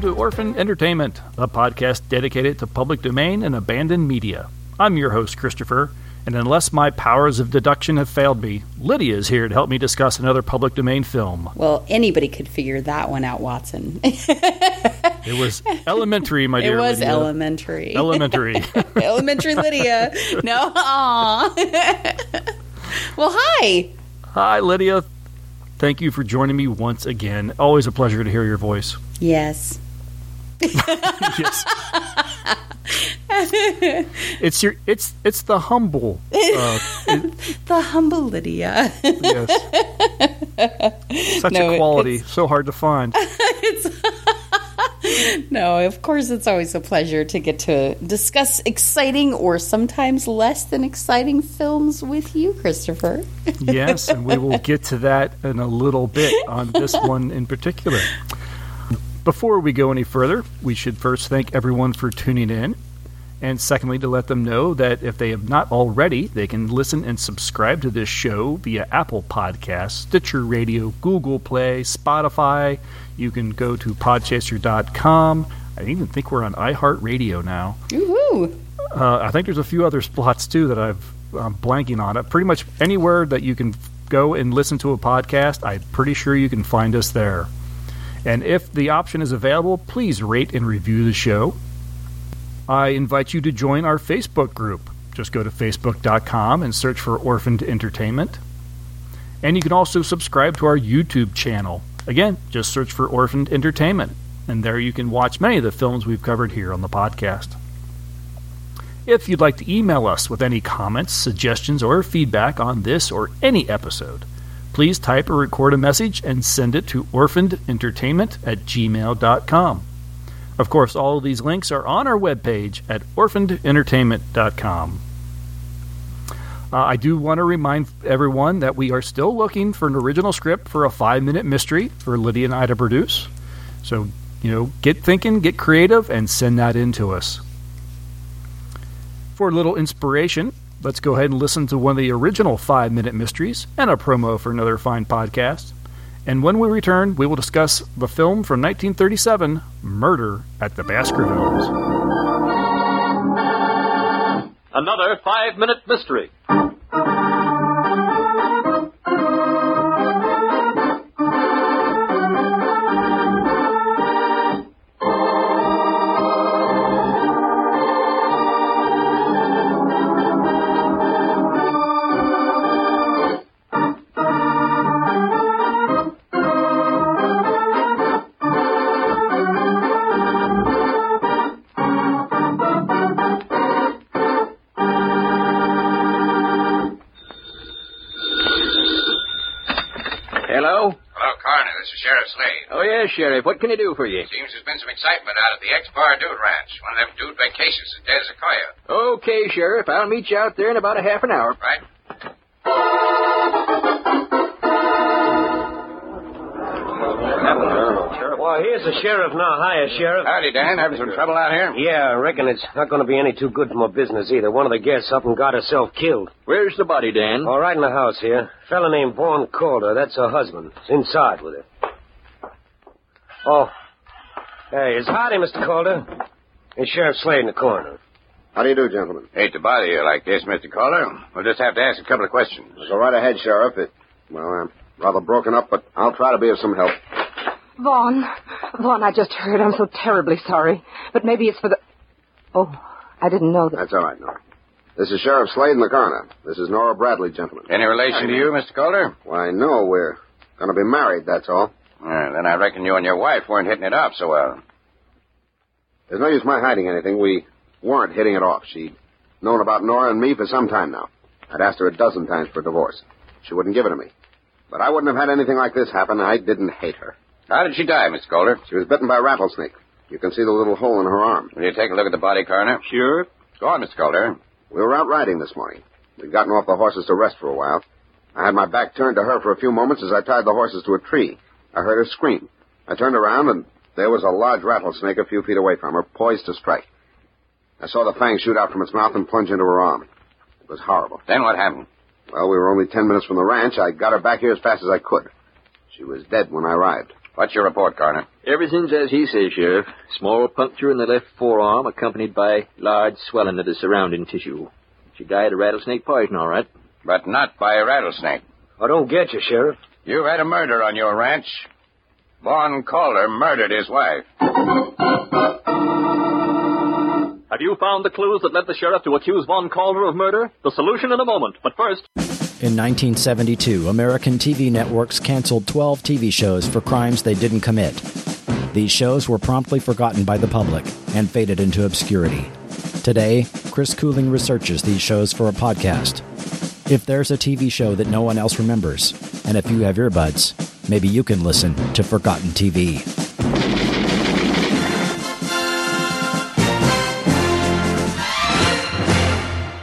Welcome to Orphaned Entertainment, a podcast dedicated to public domain and abandoned media. I'm your host, Christopher, and unless my powers of deduction have failed me, Lydia is here to help me discuss another public domain film. Well, anybody could figure that one out, Watson. It was elementary, my dear. it was Lydia. elementary. Elementary. elementary Lydia. No, aw. well, hi. Hi, Lydia. Thank you for joining me once again. Always a pleasure to hear your voice. Yes. yes. it's your it's it's the humble uh, The humble Lydia. yes such No, a it- quality so hard to find no, of course, it's always a pleasure to get to discuss exciting or sometimes less than exciting films with you, Christopher. yes and we will get to that in a little bit on this one in particular before we go any further we should first thank everyone for tuning in and secondly to let them know that if they have not already they can listen and subscribe to this show via apple podcasts stitcher radio google play spotify you can go to podchaser.com i even think we're on iheartradio now Woohoo! uh, I think there's a few other spots too that I've I'm blanking on it. Pretty much anywhere that you can go and listen to a podcast, I'm pretty sure you can find us there. And if the option is available, please rate and review the show. I invite you to join our Facebook group. Just go to facebook.com and search for Orphaned Entertainment. And you can also subscribe to our YouTube channel. Again, just search for Orphaned Entertainment. And there you can watch many of the films we've covered here on the podcast. If you'd like to email us with any comments, suggestions, or feedback on this or any episode, please type or record a message and send it to orphanedentertainment at gmail.com. Of course, all of these links are on our webpage at orphanedentertainment.com. Uh, I do want to remind everyone that we are still looking for an original script for a five minute mystery for Lydia and I to produce. So, you know, get thinking, get creative, and send that in to us. For a little inspiration, let's go ahead and listen to one of the original five minute mysteries and a promo for another fine podcast. And when we return, we will discuss the film from 1937, Murder at the Baskervilles. Another five minute mystery. Sheriff. What can I do for you? Seems there's been some excitement out at the ex-bar dude ranch. One of them dude vacations as dead as a coyote. Okay, Sheriff. I'll meet you out there in about a half an hour. Right? Well, here's the sheriff now. Hiya, sheriff. Howdy, Dan. Having some trouble out here? Yeah, I reckon it's not going to be any too good for my business either. One of the guests up and got herself killed. Where's the body, Dan? All right in the house here. Fella named Vaughn Calder. That's her husband. It's inside with her. Oh. Hey, it's Hardy, Mr. Calder. It's Sheriff Slade in the corner. How do you do, gentlemen? Hate to bother you like this, Mr. Calder. We'll just have to ask a couple of questions. Go right ahead, Sheriff. It, well, I'm rather broken up, but I'll try to be of some help. Vaughn. Vaughn, I just heard. I'm so terribly sorry. But maybe it's for the. Oh, I didn't know that. That's all right, Nora. This is Sheriff Slade in the coroner. This is Nora Bradley, gentlemen. Any relation to you, Mr. Calder? Why, no, we're going to be married, that's all. Well, then I reckon you and your wife weren't hitting it off so well. There's no use my hiding anything. We weren't hitting it off. She'd known about Nora and me for some time now. I'd asked her a dozen times for a divorce. She wouldn't give it to me. But I wouldn't have had anything like this happen. I didn't hate her. How did she die, Miss Calder? She was bitten by a rattlesnake. You can see the little hole in her arm. Will you take a look at the body, Coroner? Sure. Go on, Miss Calder. We were out riding this morning. We'd gotten off the horses to rest for a while. I had my back turned to her for a few moments as I tied the horses to a tree. I heard her scream. I turned around, and there was a large rattlesnake a few feet away from her, poised to strike. I saw the fangs shoot out from its mouth and plunge into her arm. It was horrible. Then what happened? Well, we were only ten minutes from the ranch. I got her back here as fast as I could. She was dead when I arrived. What's your report, Coroner? Everything's as he says, Sheriff. Small puncture in the left forearm, accompanied by large swelling of the surrounding tissue. She died of rattlesnake poison, all right. But not by a rattlesnake. I don't get you, Sheriff. You've had a murder on your ranch. Vaughn Calder murdered his wife. Have you found the clues that led the sheriff to accuse Von Calder of murder? The solution in a moment. But first, In 1972, American TV networks canceled 12 TV shows for crimes they didn't commit. These shows were promptly forgotten by the public and faded into obscurity. Today, Chris Cooling researches these shows for a podcast. If there's a TV show that no one else remembers, and if you have earbuds, maybe you can listen to Forgotten TV.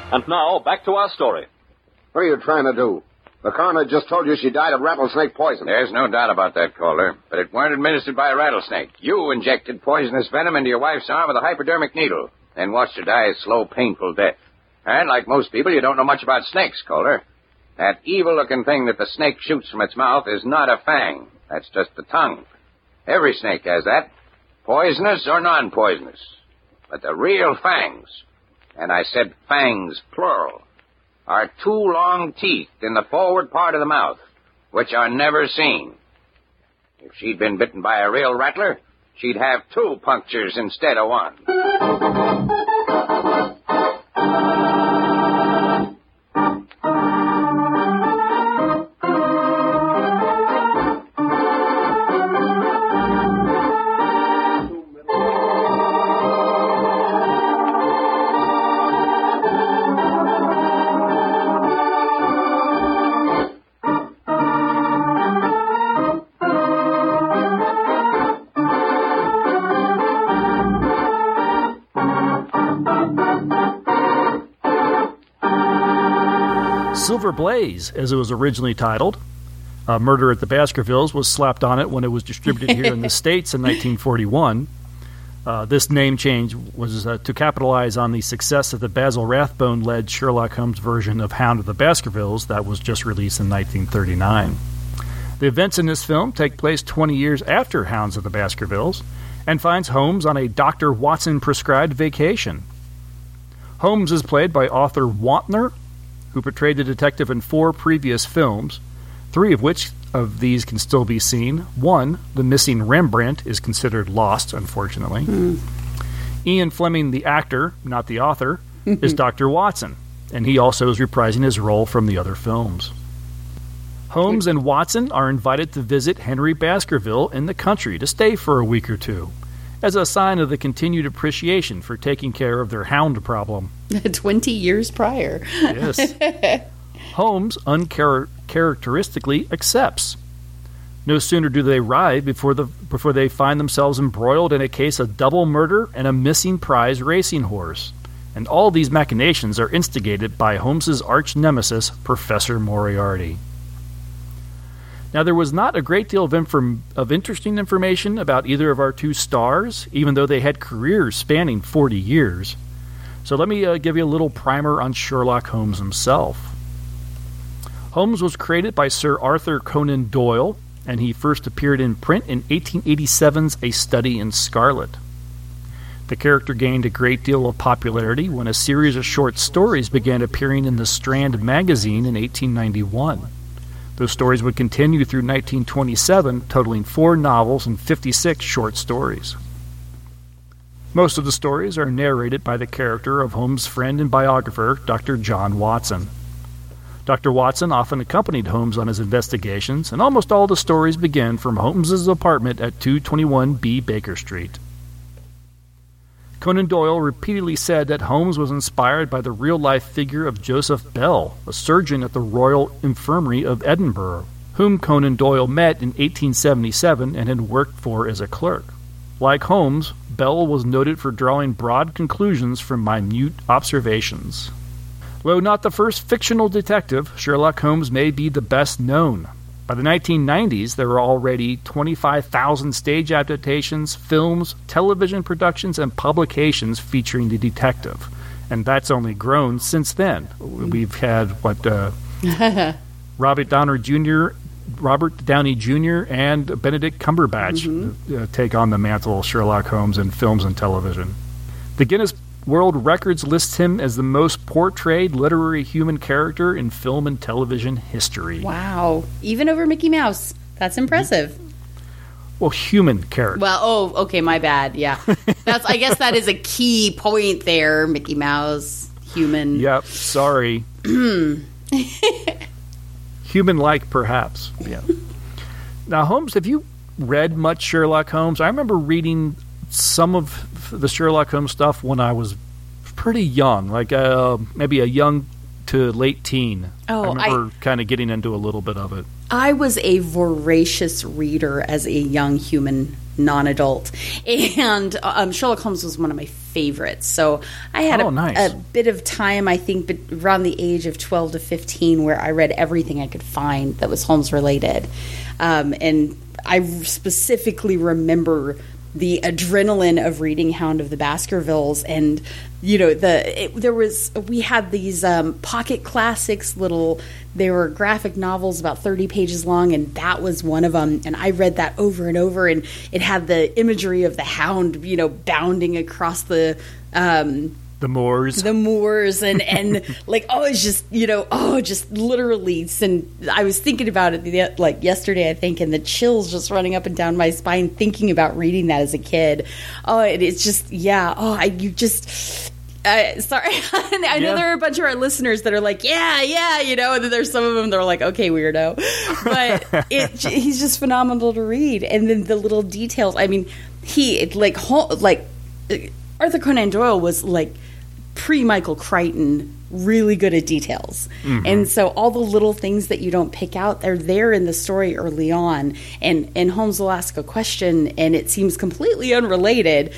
and now back to our story. What are you trying to do? The coroner just told you she died of rattlesnake poison. There's no doubt about that, Calder. But it weren't administered by a rattlesnake. You injected poisonous venom into your wife's arm with a hypodermic needle, then watched her die a slow, painful death. And like most people, you don't know much about snakes, Calder. That evil-looking thing that the snake shoots from its mouth is not a fang. That's just the tongue. Every snake has that, poisonous or non-poisonous. But the real fangs, and I said fangs plural, are two long teeth in the forward part of the mouth, which are never seen. If she'd been bitten by a real rattler, she'd have two punctures instead of one. Silver Blaze, as it was originally titled. Uh, Murder at the Baskervilles was slapped on it when it was distributed here in the States in 1941. Uh, this name change was uh, to capitalize on the success of the Basil Rathbone led Sherlock Holmes version of Hound of the Baskervilles that was just released in 1939. The events in this film take place 20 years after Hounds of the Baskervilles and finds Holmes on a Dr. Watson prescribed vacation. Holmes is played by Arthur Wontner, who portrayed the detective in four previous films, three of which of these can still be seen. One, The Missing Rembrandt, is considered lost, unfortunately. Hmm. Ian Fleming, the actor, not the author, mm-hmm. is Dr. Watson, and he also is reprising his role from the other films. Holmes and Watson are invited to visit Henry Baskerville in the country to stay for a week or two, as a sign of the continued appreciation for taking care of their hound problem. 20 years prior. Yes. Holmes uncharacteristically accepts. No sooner do they arrive before the before they find themselves embroiled in a case of double murder and a missing prize racing horse. And all these machinations are instigated by Holmes's arch nemesis, Professor Moriarty. Now, there was not a great deal of, inform- of interesting information about either of our two stars, even though they had careers spanning 40 years. So let me uh, give you a little primer on Sherlock Holmes himself. Holmes was created by Sir Arthur Conan Doyle, and he first appeared in print in 1887's A Study in Scarlet. The character gained a great deal of popularity when a series of short stories began appearing in the Strand magazine in 1891. Those stories would continue through 1927, totaling four novels and 56 short stories. Most of the stories are narrated by the character of Holmes' friend and biographer, Dr. John Watson. Dr. Watson often accompanied Holmes on his investigations, and almost all the stories begin from Holmes's apartment at 221B Baker Street. Conan Doyle repeatedly said that Holmes was inspired by the real life figure of Joseph Bell, a surgeon at the Royal Infirmary of Edinburgh, whom Conan Doyle met in 1877 and had worked for as a clerk. Like Holmes, Bell was noted for drawing broad conclusions from minute observations. Though not the first fictional detective, Sherlock Holmes may be the best known. By the 1990s, there were already 25,000 stage adaptations, films, television productions, and publications featuring the detective. And that's only grown since then. We've had, what, uh, Robert Downer Jr. Robert Downey Jr. and Benedict Cumberbatch uh, take on the mantle of Sherlock Holmes in films and television. The Guinness World Records lists him as the most portrayed literary human character in film and television history. Wow. Even over Mickey Mouse. That's impressive. Well, human character. Well, oh, okay, my bad. Yeah. That's I guess that is a key point there, Mickey Mouse, human. Yep, sorry. human like, perhaps. Yeah. Now, Holmes, have you read much Sherlock Holmes? I remember reading some of the Sherlock Holmes stuff when I was pretty young, like uh, maybe a young to late teen. Oh, I remember kind of getting into a little bit of it. I was a voracious reader as a young human non-adult, and um, Sherlock Holmes was one of my favorites. So I had Oh, a, nice. a bit of time, I think, but around the age of twelve to fifteen, where I read everything I could find that was Holmes related, um, and I specifically remember the adrenaline of reading Hound of the Baskervilles and you know the it, there was we had these um, pocket classics little they were graphic novels about 30 pages long and that was one of them and I read that over and over and it had the imagery of the hound you know bounding across the um, The Moors. the moors and and like oh it's just you know oh just literally and i was thinking about it the, like yesterday i think and the chills just running up and down my spine thinking about reading that as a kid oh it, it's just yeah oh i you just uh, sorry, I know Yeah. there are a bunch of our listeners that are like, yeah, yeah, you know, and then there's some of them that are like, okay, weirdo, but it, he's just phenomenal to read, and then the little details. I mean, he like like Arthur Conan Doyle was like pre Michael Crichton really good at details. Mm-hmm. And so all the little things that you don't pick out, they're there in the story early on. And and Holmes will ask a question and it seems completely unrelated.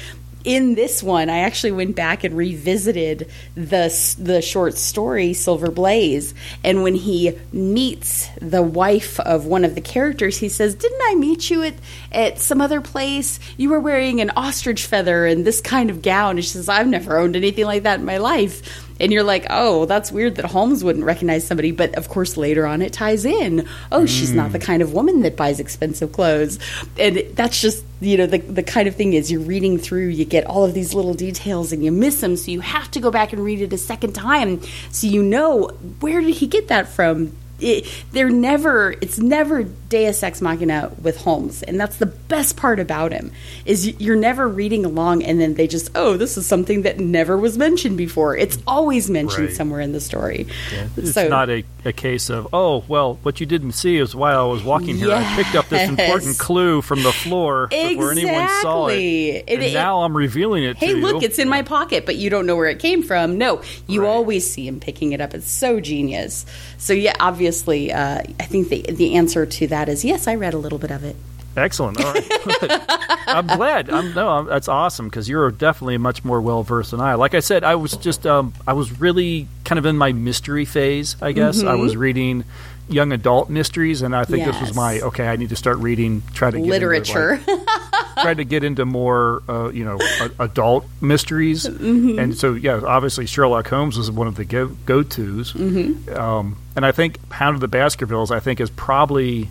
In this one, I actually went back and revisited the the short story Silver Blaze, and when he meets the wife of one of the characters, he says, "Didn't I meet you at at some other place? You were wearing an ostrich feather and this kind of gown." And she says, "I've never owned anything like that in my life." And you're like, "Oh, that's weird that Holmes wouldn't recognize somebody." But of course, later on, it ties in. Oh, she's not mm. the kind of woman that buys expensive clothes, and that's just you know the the kind of thing is you're reading through, you get all of these little details and you miss them, so you have to go back and read it a second time so you know where did he get that from it, they're never it's never deus ex machina with holmes and that's the best part about him is you're never reading along and then they just oh this is something that never was mentioned before it's always mentioned Right. somewhere in the story It's so not a, a case of, oh, well, what you didn't see is while I was walking here, I picked up this important clue from the floor before anyone saw it. Exactly. And, It- it- now I'm revealing it hey look you. it's in my pocket but you don't know where it came from no you Right. always see him picking it up it's so genius so yeah obviously uh, i think the, the answer to that is yes i read a little bit of it Excellent. All right. I'm glad. I'm no. I'm, that's awesome because you're definitely much more well versed than I. Like I said, I was just um, I was really kind of in my mystery phase. I guess I was reading young adult mysteries, and I think this was my okay. I need to start reading. Try to get literature Into, like, try to get into more uh, you know a, adult mysteries, and so yeah, obviously Sherlock Holmes was one of the go go tos, um, and I think Hound of the Baskervilles I think is probably.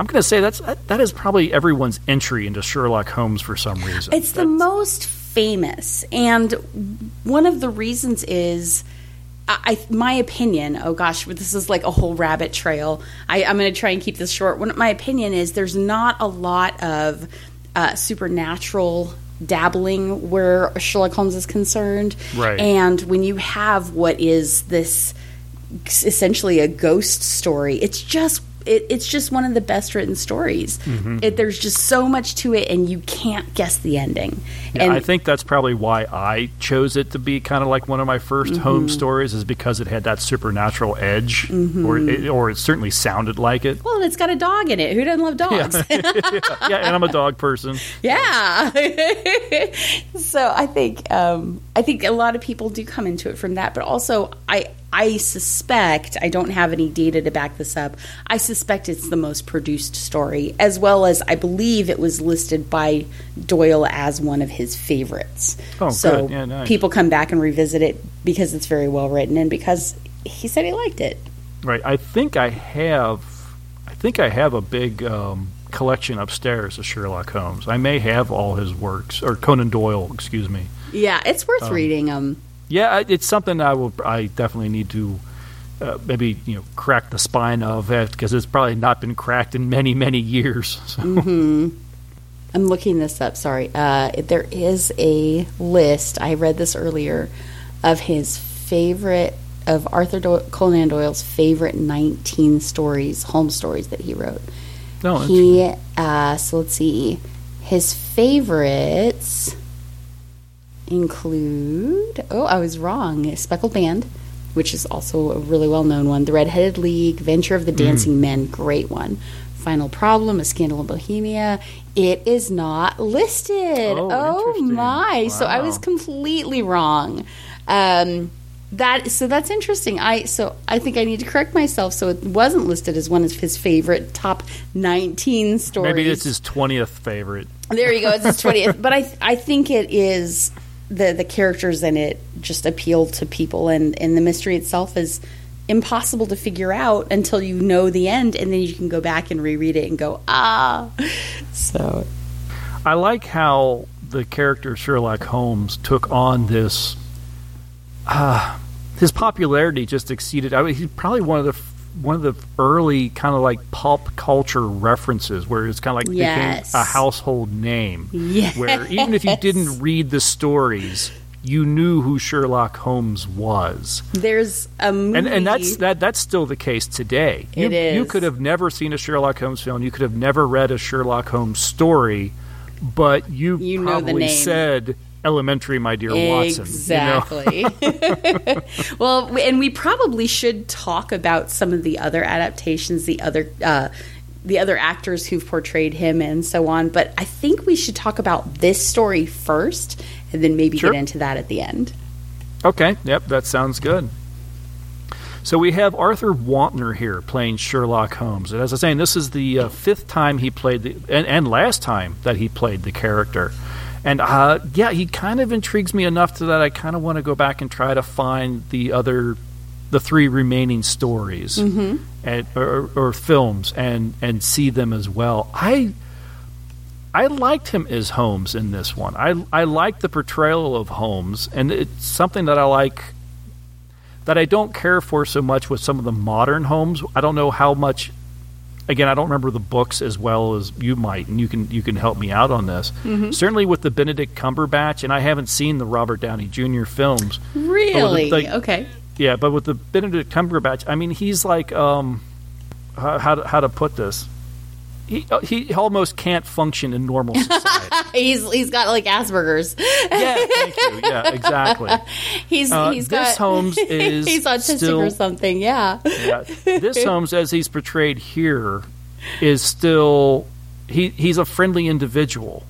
I'm going to say that's that, is probably everyone's entry into Sherlock Holmes for some reason. It's the most famous, and one of the reasons is. I, my opinion. Oh gosh, this is like a whole rabbit trail. I, I'm going to try and keep this short. One, my opinion is there's not a lot of uh, supernatural dabbling where Sherlock Holmes is concerned, Right. And when you have what is this essentially a ghost story, it's just it, it's just one of the best written stories. Mm-hmm. It, there's just so much to it, and you can't guess the ending. Yeah, and I think that's probably why I chose it to be kind of like one of my 1st Mm-hmm. Holmes stories, is because it had that supernatural edge, Mm-hmm. or it, or it certainly sounded like it. well, and it's got a dog in it. Who doesn't love dogs? yeah, and I'm a dog person. Yeah. so I think um, I think a lot of people do come into it from that, but also I I suspect I don't have any data to back this up. I suspect it's the most produced story, as well as I believe it was listed by Doyle as one of his favorites. Oh, so good. Yeah, nice. people come back and revisit it because it's very well written and because he said he liked it. Right. I think I have. I think I have a big um, collection upstairs of Sherlock Holmes. I may have all his works, or Conan Doyle, excuse me. Yeah, it's worth Um, reading them. Yeah, it's something I will. I definitely need to uh, maybe you know crack the spine of because it's probably not been cracked in many many years. So. hmm I'm looking this up. Sorry. Uh, there is a list. I read this earlier of his favorite of Arthur Do- Conan Doyle's favorite 19 stories, Holmes stories that he wrote. No, he. Uh, so let's see. His favorites include. Oh, I was wrong. Speckled Band, which is also a really well known one. The Red-Headed League, Venture of the Dancing Men, great one. Final Problem, A Scandal in Bohemia. It is not listed. Oh, interesting. my! So I was completely wrong. Um, that so that's interesting. I so I think I need to correct myself. So it wasn't listed as one of his favorite top nineteen stories. Maybe it's his twentieth favorite. There you go. It's his twentieth. but I I think it is the the characters in it just appeal to people, and and the mystery itself is impossible to figure out until you know the end, and then you can go back and reread it and go ah. So I like how the character Sherlock Holmes took on this. Uh, his popularity just exceeded. I mean, he's probably one of the one of the early kind of like pulp culture references, where it's kind of like Yes. became a household name. Yes. Where even if you didn't read the stories, you knew who Sherlock Holmes was. there's a movie, And and that's that that's still the case today. You, It You could have never seen a Sherlock Holmes film. You could have never read a Sherlock Holmes story, but you, You probably said "Elementary, my dear Watson." you know? Exactly. well, and we probably should talk about some of the other adaptations, the other uh, the other actors who've portrayed him, and so on. But I think we should talk about this story first, and then maybe Sure. get into that at the end. Okay, yep, that sounds good. So we have Arthur Wontner here playing Sherlock Holmes, and as I was saying, this is the uh, fifth time he played the, and, and last time that he played the character. And uh, yeah, he kind of intrigues me enough to that I kind of want to go back and try to find the other, the three remaining stories Mhm. and, or, or films and and see them as well. I I liked him as Holmes in this one. I I like the portrayal of Holmes, and it's something that I like that I don't care for so much with some of the modern Holmes. I don't know how much. Again, I don't remember the books as well as you might, and you can you can help me out on this. Mhm. Certainly with the Benedict Cumberbatch, and I haven't seen the Robert Downey Jr. films. With the- Really? okay. yeah, but with the Benedict Cumberbatch, I mean, he's like, um, how, how to, how to put this? He uh, he almost can't function in normal society. he's he's got like Asperger's. yeah, thank you. Yeah, exactly. He's Uh, he's this got Holmes is he's autistic still- or something. Yeah. Yeah, this Holmes, as he's portrayed here, is still he he's a friendly individual.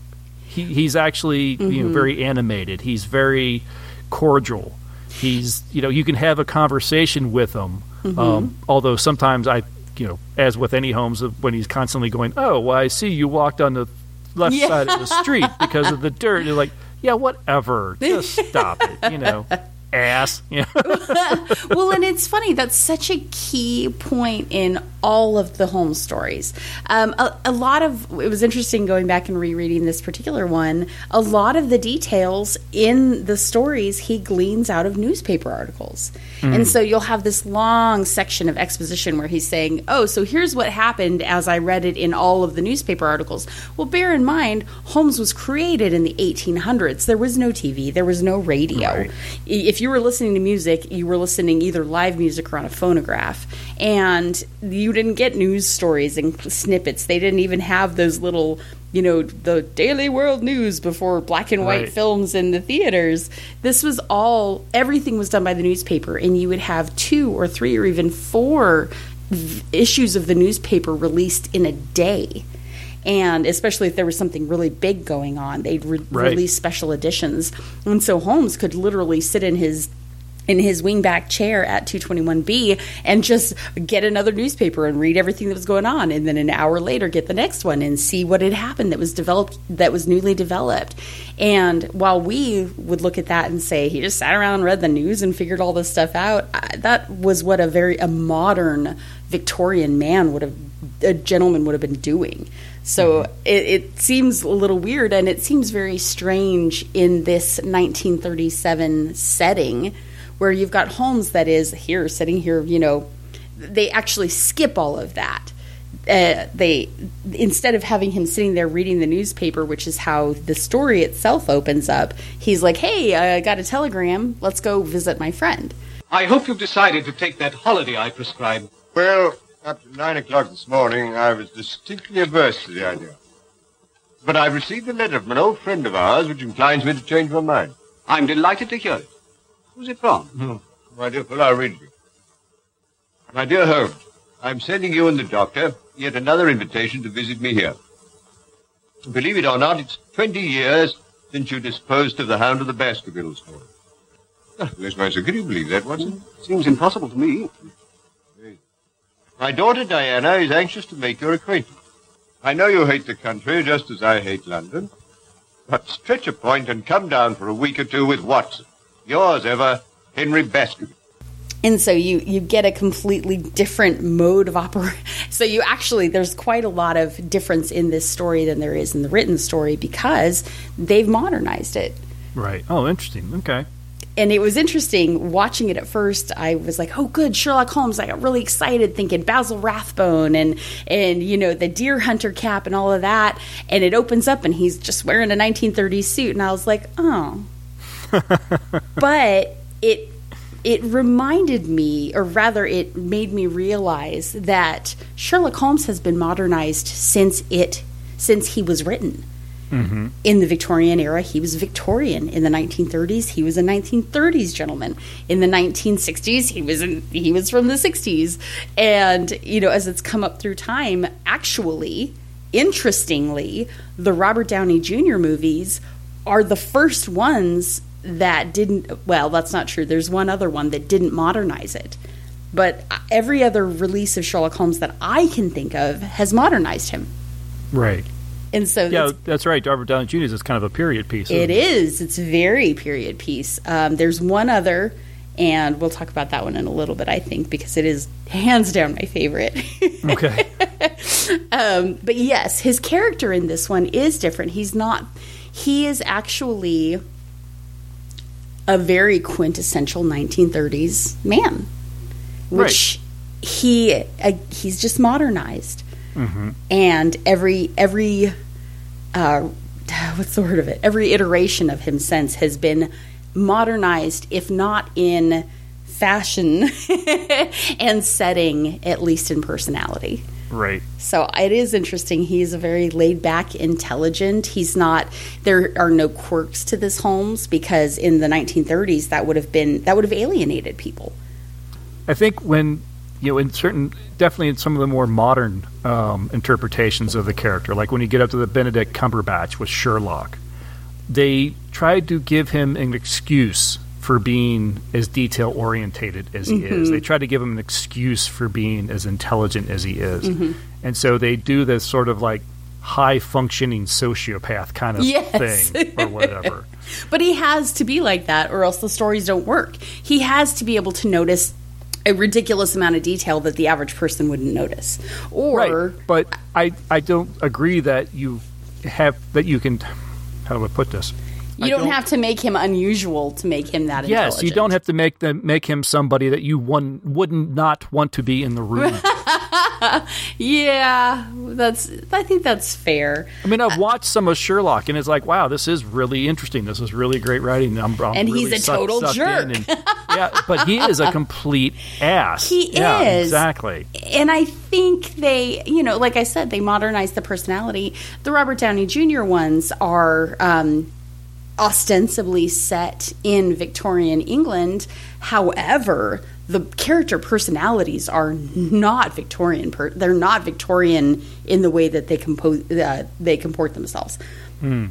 He he's actually you know Mhm. very animated. He's very cordial. He's you know you can have a conversation with him. Mhm. Um, although sometimes I you know as with any Holmes when he's constantly going, oh well I see you walked on the left Yeah. side of the street because of the dirt. You're like yeah whatever just stop it you know ass you know. well, and it's funny. That's such a key point in all of the Holmes stories. Um, a, a lot of it was interesting going back and rereading this particular one. A lot of the details in the stories he gleans out of newspaper articles, Mm. and so you'll have this long section of exposition where he's saying, "Oh, so here's what happened as I read it in all of the newspaper articles." Well, bear in mind, Holmes was created in the 1800s. There was no TV. There was no radio. Right. If you were listening to music, you were listening either live music or on a phonograph, and you didn't get news stories and snippets. They didn't even have those little, you know, the Daily World News before black and white Right. films in the theaters. This was all everything was done by the newspaper, and you would have two or three or even four issues of the newspaper released in a day. And especially if there was something really big going on, they'd re- Right. release special editions. And so Holmes could literally sit in his in his wingback chair at 221B and just get another newspaper and read everything that was going on and then an hour later get the next one and see what had happened that was developed that was newly developed. And while we would look at that and say he just sat around and read the news and figured all this stuff out, I, that was what a very a modern Victorian man would have a gentleman would have been doing. So mm-hmm. it, it seems a little weird, and it seems very strange in this 1937 setting where you've got Holmes that is here, sitting here, you know, they actually skip all of that. Uh, they instead of having him sitting there reading the newspaper, which is how the story itself opens up, he's like, "Hey, I got a telegram. Let's go visit my friend." I hope you've decided to take that holiday I prescribed. Well, up to nine o'clock this morning, I was distinctly averse to the idea. But I've received a letter from an old friend of ours which inclines me to change my mind. I'm delighted to hear it. Who's it from? Hmm. My dear fellow, I'll read it. My dear Holmes, I'm sending you and the doctor yet another invitation to visit me here. Believe it or not, it's 20 years since you disposed of the hound of the Baskerville story. Bless my soul, can you believe that, Watson? Seems impossible to me. My daughter Diana is anxious to make your acquaintance. I know you hate the country just as I hate London, but stretch a point and come down for a week or two with Watson. Yours ever, Henry Baskerville. and so you you get a completely different mode of operation. So you actually there's quite a lot of difference in this story than there is in the written story because they've modernized it. Right. Oh, interesting. Okay. And it was interesting watching it at first. I was like, "Oh, good, Sherlock Holmes!" I got really excited, thinking Basil Rathbone and and you know the deer hunter cap and all of that. And it opens up, and he's just wearing a 1930s suit, and I was like, "Oh." But it it reminded me, or rather, it made me realize that Sherlock Holmes has been modernized since it since he was written. Mm-hmm. In the Victorian era, he was Victorian. In the 1930s, he was a 1930s gentleman. In the 1960s, he was in, he was from the 60s. And you know, as it's come up through time, actually, interestingly, the Robert Downey Jr. movies are the first ones that didn't. Well, that's not true. There's one other one that didn't modernize it. But every other release of Sherlock Holmes that I can think of has modernized him. Right. And so Yeah, that's- that's right. Robert Downey Jr. is kind of a period piece. It isn't. It's very period piece. Um, there's one other, and we'll talk about that one in a little bit, I think, because it is hands down my favorite. Okay. um, but yes, his character in this one is different. He's not. He is actually a very quintessential 1930s man, which he uh, he's just modernized Mm-hmm. and every every uh, what's the word of it? Every iteration of him since has been modernized, if not in fashion and setting, at least in personality. Right. So it is interesting. He's a very laid back, intelligent. He's not. There are no quirks to this Holmes because in the 1930s that would have been that would have alienated people. I think when you know in certain definitely in some of the more modern um, interpretations of the character, like when you get up to the Benedict Cumberbatch with Sherlock, they tried to give him an excuse for being as detail orientated as he is. Mhm. They try to give him an excuse for being as intelligent as he is, Mm-hmm. Mhm. and so they do this sort of like high functioning sociopath kind of Yes. thing or whatever. But he has to be like that, or else the stories don't work. He has to be able to notice a ridiculous amount of detail that the average person wouldn't notice. Or right. But I I don't agree that you have that you can. How do I put this? You I don't, have to make him unusual to make him that Yes, you don't have to make them make him somebody that you one wouldn't not want to be in the room. yeah, that's. I think that's fair. I mean, I've watched some of Sherlock, and it's like, wow, this is really interesting. This is really great writing. I'm, I'm And he's really a total sucked jerk. and- yeah, but he is a complete ass. He Yeah, is. exactly. And I think they, you know, like I said, they modernized the personality. The Robert Downey Jr. ones are um, ostensibly set in Victorian England. However, the character personalities are not Victorian. Per- they're not Victorian in the way that they compose uh, they comport themselves.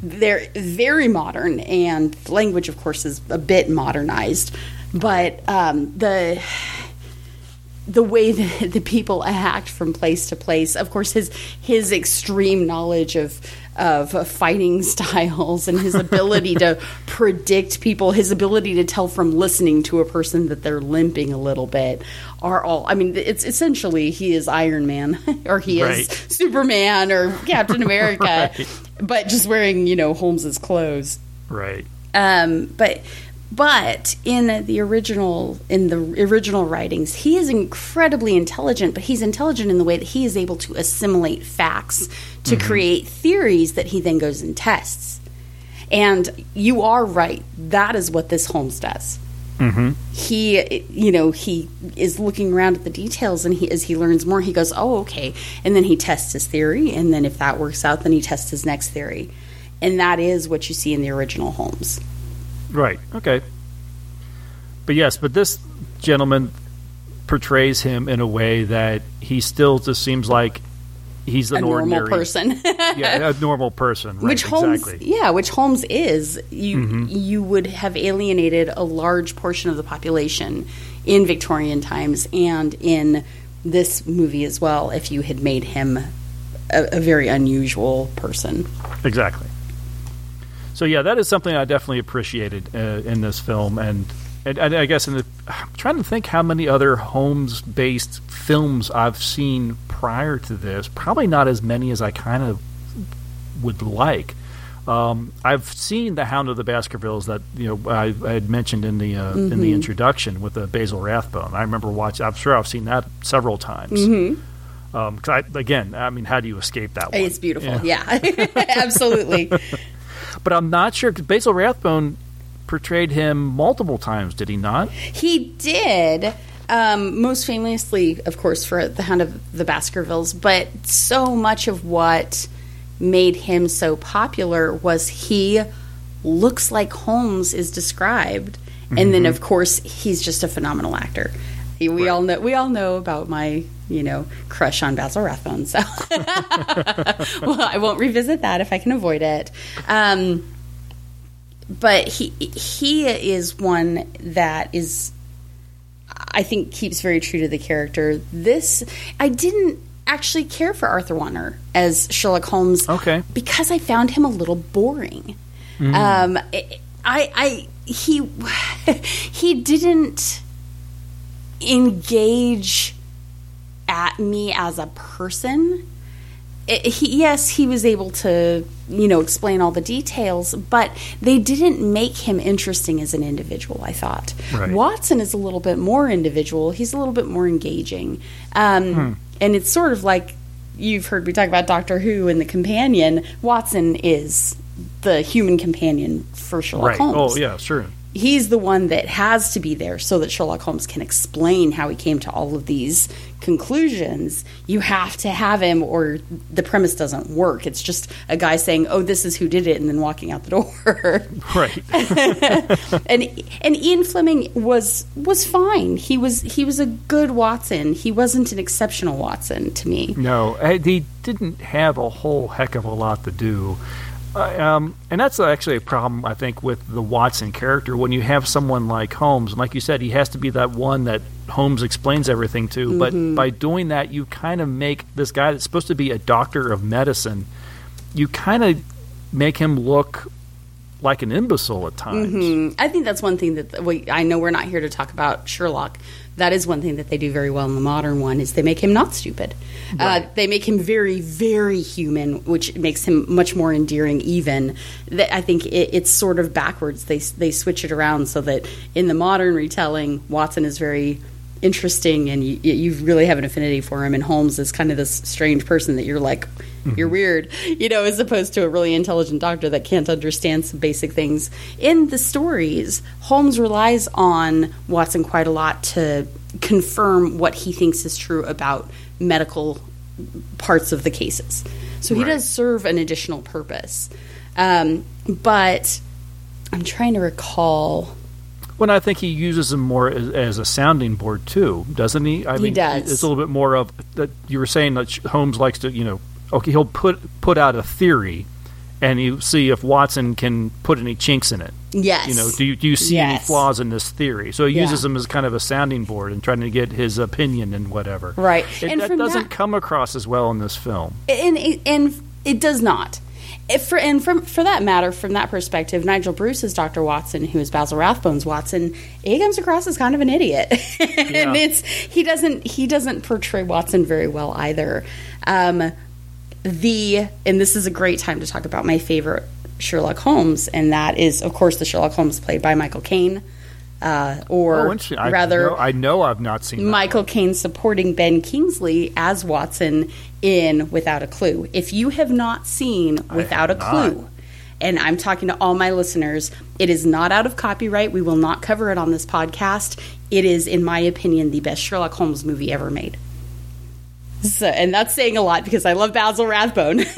They're very modern, and the language, of course, is a bit modernized. But um, the the way that the people act from place to place. Of course, his his extreme knowledge of of fighting styles and his ability to predict people, his ability to tell from listening to a person that they're limping a little bit are all. I mean, it's essentially he is Iron Man or he Right. is Superman or Captain America, Right. but just wearing you know Holmes's clothes. Right. Um, but but in the original in the original writings, he is incredibly intelligent. But he's intelligent in the way that he is able to assimilate facts to Mm-hmm. create theories that he then goes and tests. And you are right. That is what this Holmes does. Mm-hmm. He, you know, he is looking around at the details, and he as he learns more, he goes, "Oh, okay." And then he tests his theory, and then if that works out, then he tests his next theory, and that is what you see in the original Holmes. Right. Okay. But yes, but this gentleman portrays him in a way that he still just seems like he's an a normal ordinary person. yeah, a normal person. Right, which Holmes, exactly. yeah, which Holmes is. You Mhm. you would have alienated a large portion of the population in Victorian times and in this movie as well if you had made him a, a very unusual person. Exactly. So yeah, that is something I definitely appreciated uh, in this film, and, and and I guess in the, I'm trying to think how many other Holmes-based films I've seen prior to this. Probably not as many as I kind of would like. Um, I've seen The Hound of the Baskervilles that you know I, I had mentioned in the uh, in the Mhm. introduction with the Basil Rathbone. I remember watching. I'm sure I've seen that several times. Mhm. Um 'cause I, again, I mean, how do you escape that one? It's beautiful. Yeah, absolutely. But I'm not sure 'cause Basil Rathbone portrayed him multiple times, did he not? He did. Um, most famously, of course, for The Hound of the Baskervilles, but so much of what made him so popular was he looks like Holmes is described, and then Mhm. of course he's just a phenomenal actor. We all know we all know about my you know crush on Basil Rathbone, so well I won't revisit that if I can avoid it. Um, but he he is one that is I think keeps very true to the character. This I didn't actually care for Arthur Wontner as Sherlock Holmes. Okay. Because I found him a little boring. Mm. Um, I, I he he didn't engage at me as a person. It, he, yes, he was able to, you know, explain all the details, but they didn't make him interesting as an individual. I thought Right. Watson is a little bit more individual. He's a little bit more engaging, um, Hmm. and it's sort of like you've heard me talk about Doctor Who and the companion. Watson is the human companion for Sherlock right. Holmes Oh, yeah, sure. He's the one that has to be there so that Sherlock Holmes can explain how he came to all of these conclusions. You have to have him, or the premise doesn't work. It's just a guy saying, "Oh, this is who did it," and then walking out the door. Right. and and Ian Fleming was was fine. He was he was a good Watson. He wasn't an exceptional Watson to me. No, he didn't have a whole heck of a lot to do. Uh, um, and that's actually a problem, I think, with the Watson character. When you have someone like Holmes, and like you said, he has to be that one that Holmes explains everything to. Mhm. But by doing that, you kind of make this guy that's supposed to be a doctor of medicine, you kind of make him look like an imbecile at times. hmm I think that's one thing that we, I know we're not here to talk about Sherlock. That is one thing that they do very well in the modern one is they make him not stupid. Uh, they make him very, very human, which makes him much more endearing. Even that I think it, it's sort of backwards. They they switch it around so that in the modern retelling, Watson is very interesting and you, you really have an affinity for him and Holmes is kind of this strange person that you're like you're weird you know as opposed to a really intelligent doctor that can't understand some basic things in the stories Holmes relies on Watson quite a lot to confirm what he thinks is true about medical parts of the cases so he Right. does serve an additional purpose um, but I'm trying to recall When I think he uses him more as, as a sounding board too, doesn't he? I He mean, does. It's a little bit more of that. You were saying that Holmes likes to, you know, okay, he'll put put out a theory, and you see if Watson can put any chinks in it. Yes. You know, do you, do you see any flaws in this theory? So he Yeah. uses them as kind of a sounding board and trying to get his opinion and whatever. Right. It, And that doesn't that- come across as well in this film. and and it does not. If for and from for that matter, from that perspective, Nigel Bruce is Doctor Watson, who is Basil Rathbone's Watson. He comes across as kind of an idiot, and it's he doesn't he doesn't portray Watson very well either. Um, the and this is a great time to talk about my favorite Sherlock Holmes, and that is of course the Sherlock Holmes played by Michael Caine, uh, or oh. I rather know, I know I've not seen. Michael Caine supporting Ben Kingsley as Watson in Without a Clue. If you have not seen Without a not. Clue, and I'm talking to all my listeners, it is not out of copyright. We will not cover it on this podcast. It is, in my opinion, the best Sherlock Holmes movie ever made. So, and that's saying a lot because I love Basil Rathbone.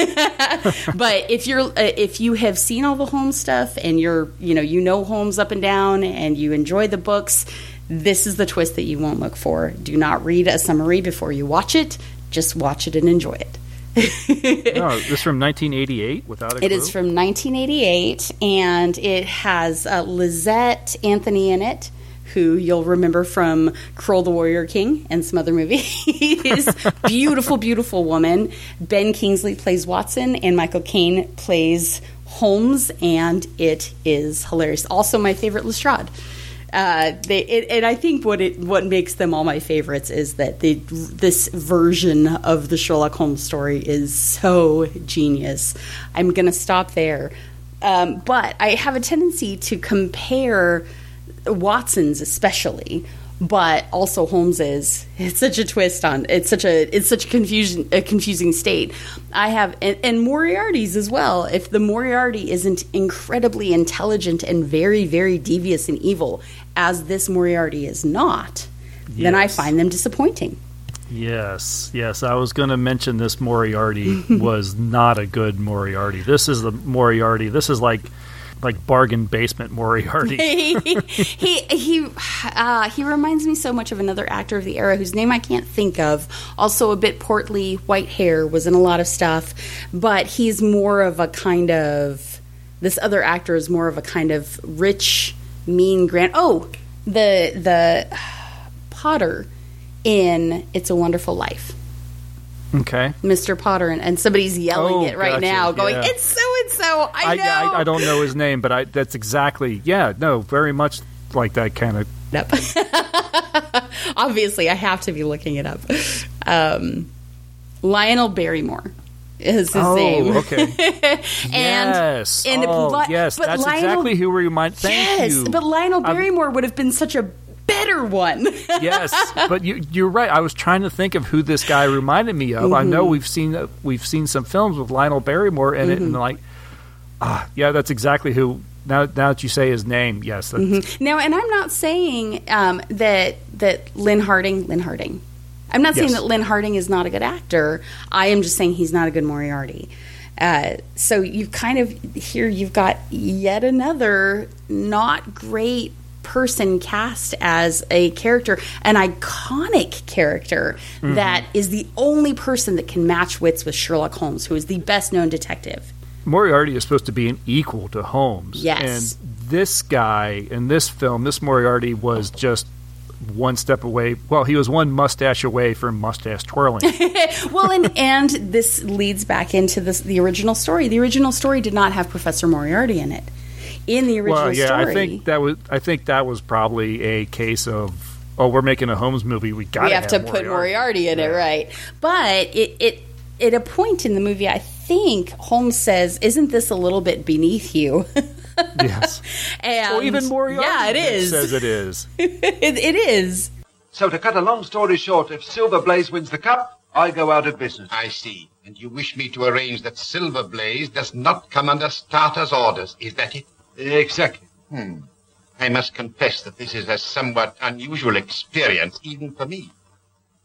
but if you're uh, if you have seen all the Holmes stuff and you're you know you know Holmes up and down and you enjoy the books, this is the twist that you won't look for. Do not read a summary before you watch it. Just watch it and enjoy it. oh, this is from 1988 without a. It is from 1988, and it has uh, Lysette Anthony in it, who you'll remember from Krull the Warrior King and some other movies. beautiful, beautiful woman. Ben Kingsley plays Watson, and Michael Caine plays Holmes, and it is hilarious. Also, my favorite Lestrade. Uh, they, it, and I think what it what makes them all my favorites is that they, this version of the Sherlock Holmes story is so genius. I'm going to stop there, um, but I have a tendency to compare Watson's especially, but also Holmes's. It's such a twist on. It's such a it's such a confusion a confusing state. I have and, and Moriarty's as well. If the Moriarty isn't incredibly intelligent and very very devious and evil, as this Moriarty is not, then I find them disappointing. Yes, yes. I was going to mention this Moriarty was not a good Moriarty. This is the Moriarty. This is like like bargain basement Moriarty. he he he, uh, he reminds me so much of another actor of the era whose name I can't think of. Also a bit portly, white hair, was in a lot of stuff, but he's more of a kind of this other actor is more of a kind of rich, mean grand. Oh, the the Potter in It's a Wonderful Life. Okay. Mr. Potter, and, and somebody's yelling Oh, it right gotcha, now, going, yeah. "It's so and so." I I, know. I, I don't know his name, but I that's exactly yeah. No, very much like that kind of. up. Obviously, I have to be looking it up. Um, Lionel Barrymore is his Oh, name. okay. and yes. and oh, Li- yes. but That's Lionel- exactly who we remind. Thank yes, you. but Lionel I'm- Barrymore would have been such a better one. yes, but you, you're right. I was trying to think of who this guy reminded me of. I know Mhm. we've seen uh, we've seen some films with Lionel Barrymore in it, and Mhm. like, ah, yeah, that's exactly who. Now, now that you say his name, yes, that's, Mhm. Now, and I'm not saying um, that that Lyn Harding, Lyn Harding. I'm not saying Yes. that Lyn Harding is not a good actor. I am just saying he's not a good Moriarty. Uh, so you've kind of here you've got yet another not great person cast as a character, an iconic character Mhm. that is the only person that can match wits with Sherlock Holmes, who is the best known detective. Moriarty is supposed to be an equal to Holmes. Yes. And this guy in this film, this Moriarty was just one step away. Well, he was one mustache away from mustache twirling. well, and and this leads back into this the original story. The original story did not have Professor Moriarty in it. In the original well, yeah, story, I think that was. I think that was probably a case of. Oh, we're making a Holmes movie. We got we have to put Moriarty in it, right? But it it at a point in the movie, I think Holmes says, "Isn't this a little bit beneath you?" Yes. and Well, even Moriarty yeah, it is. says it is. it, it is. So to cut a long story short, if Silver Blaze wins the cup, I go out of business. I see. And you wish me to arrange that Silver Blaze does not come under starter's orders. Is that it? Exactly. Hmm. I must confess that this is a somewhat unusual experience, even for me.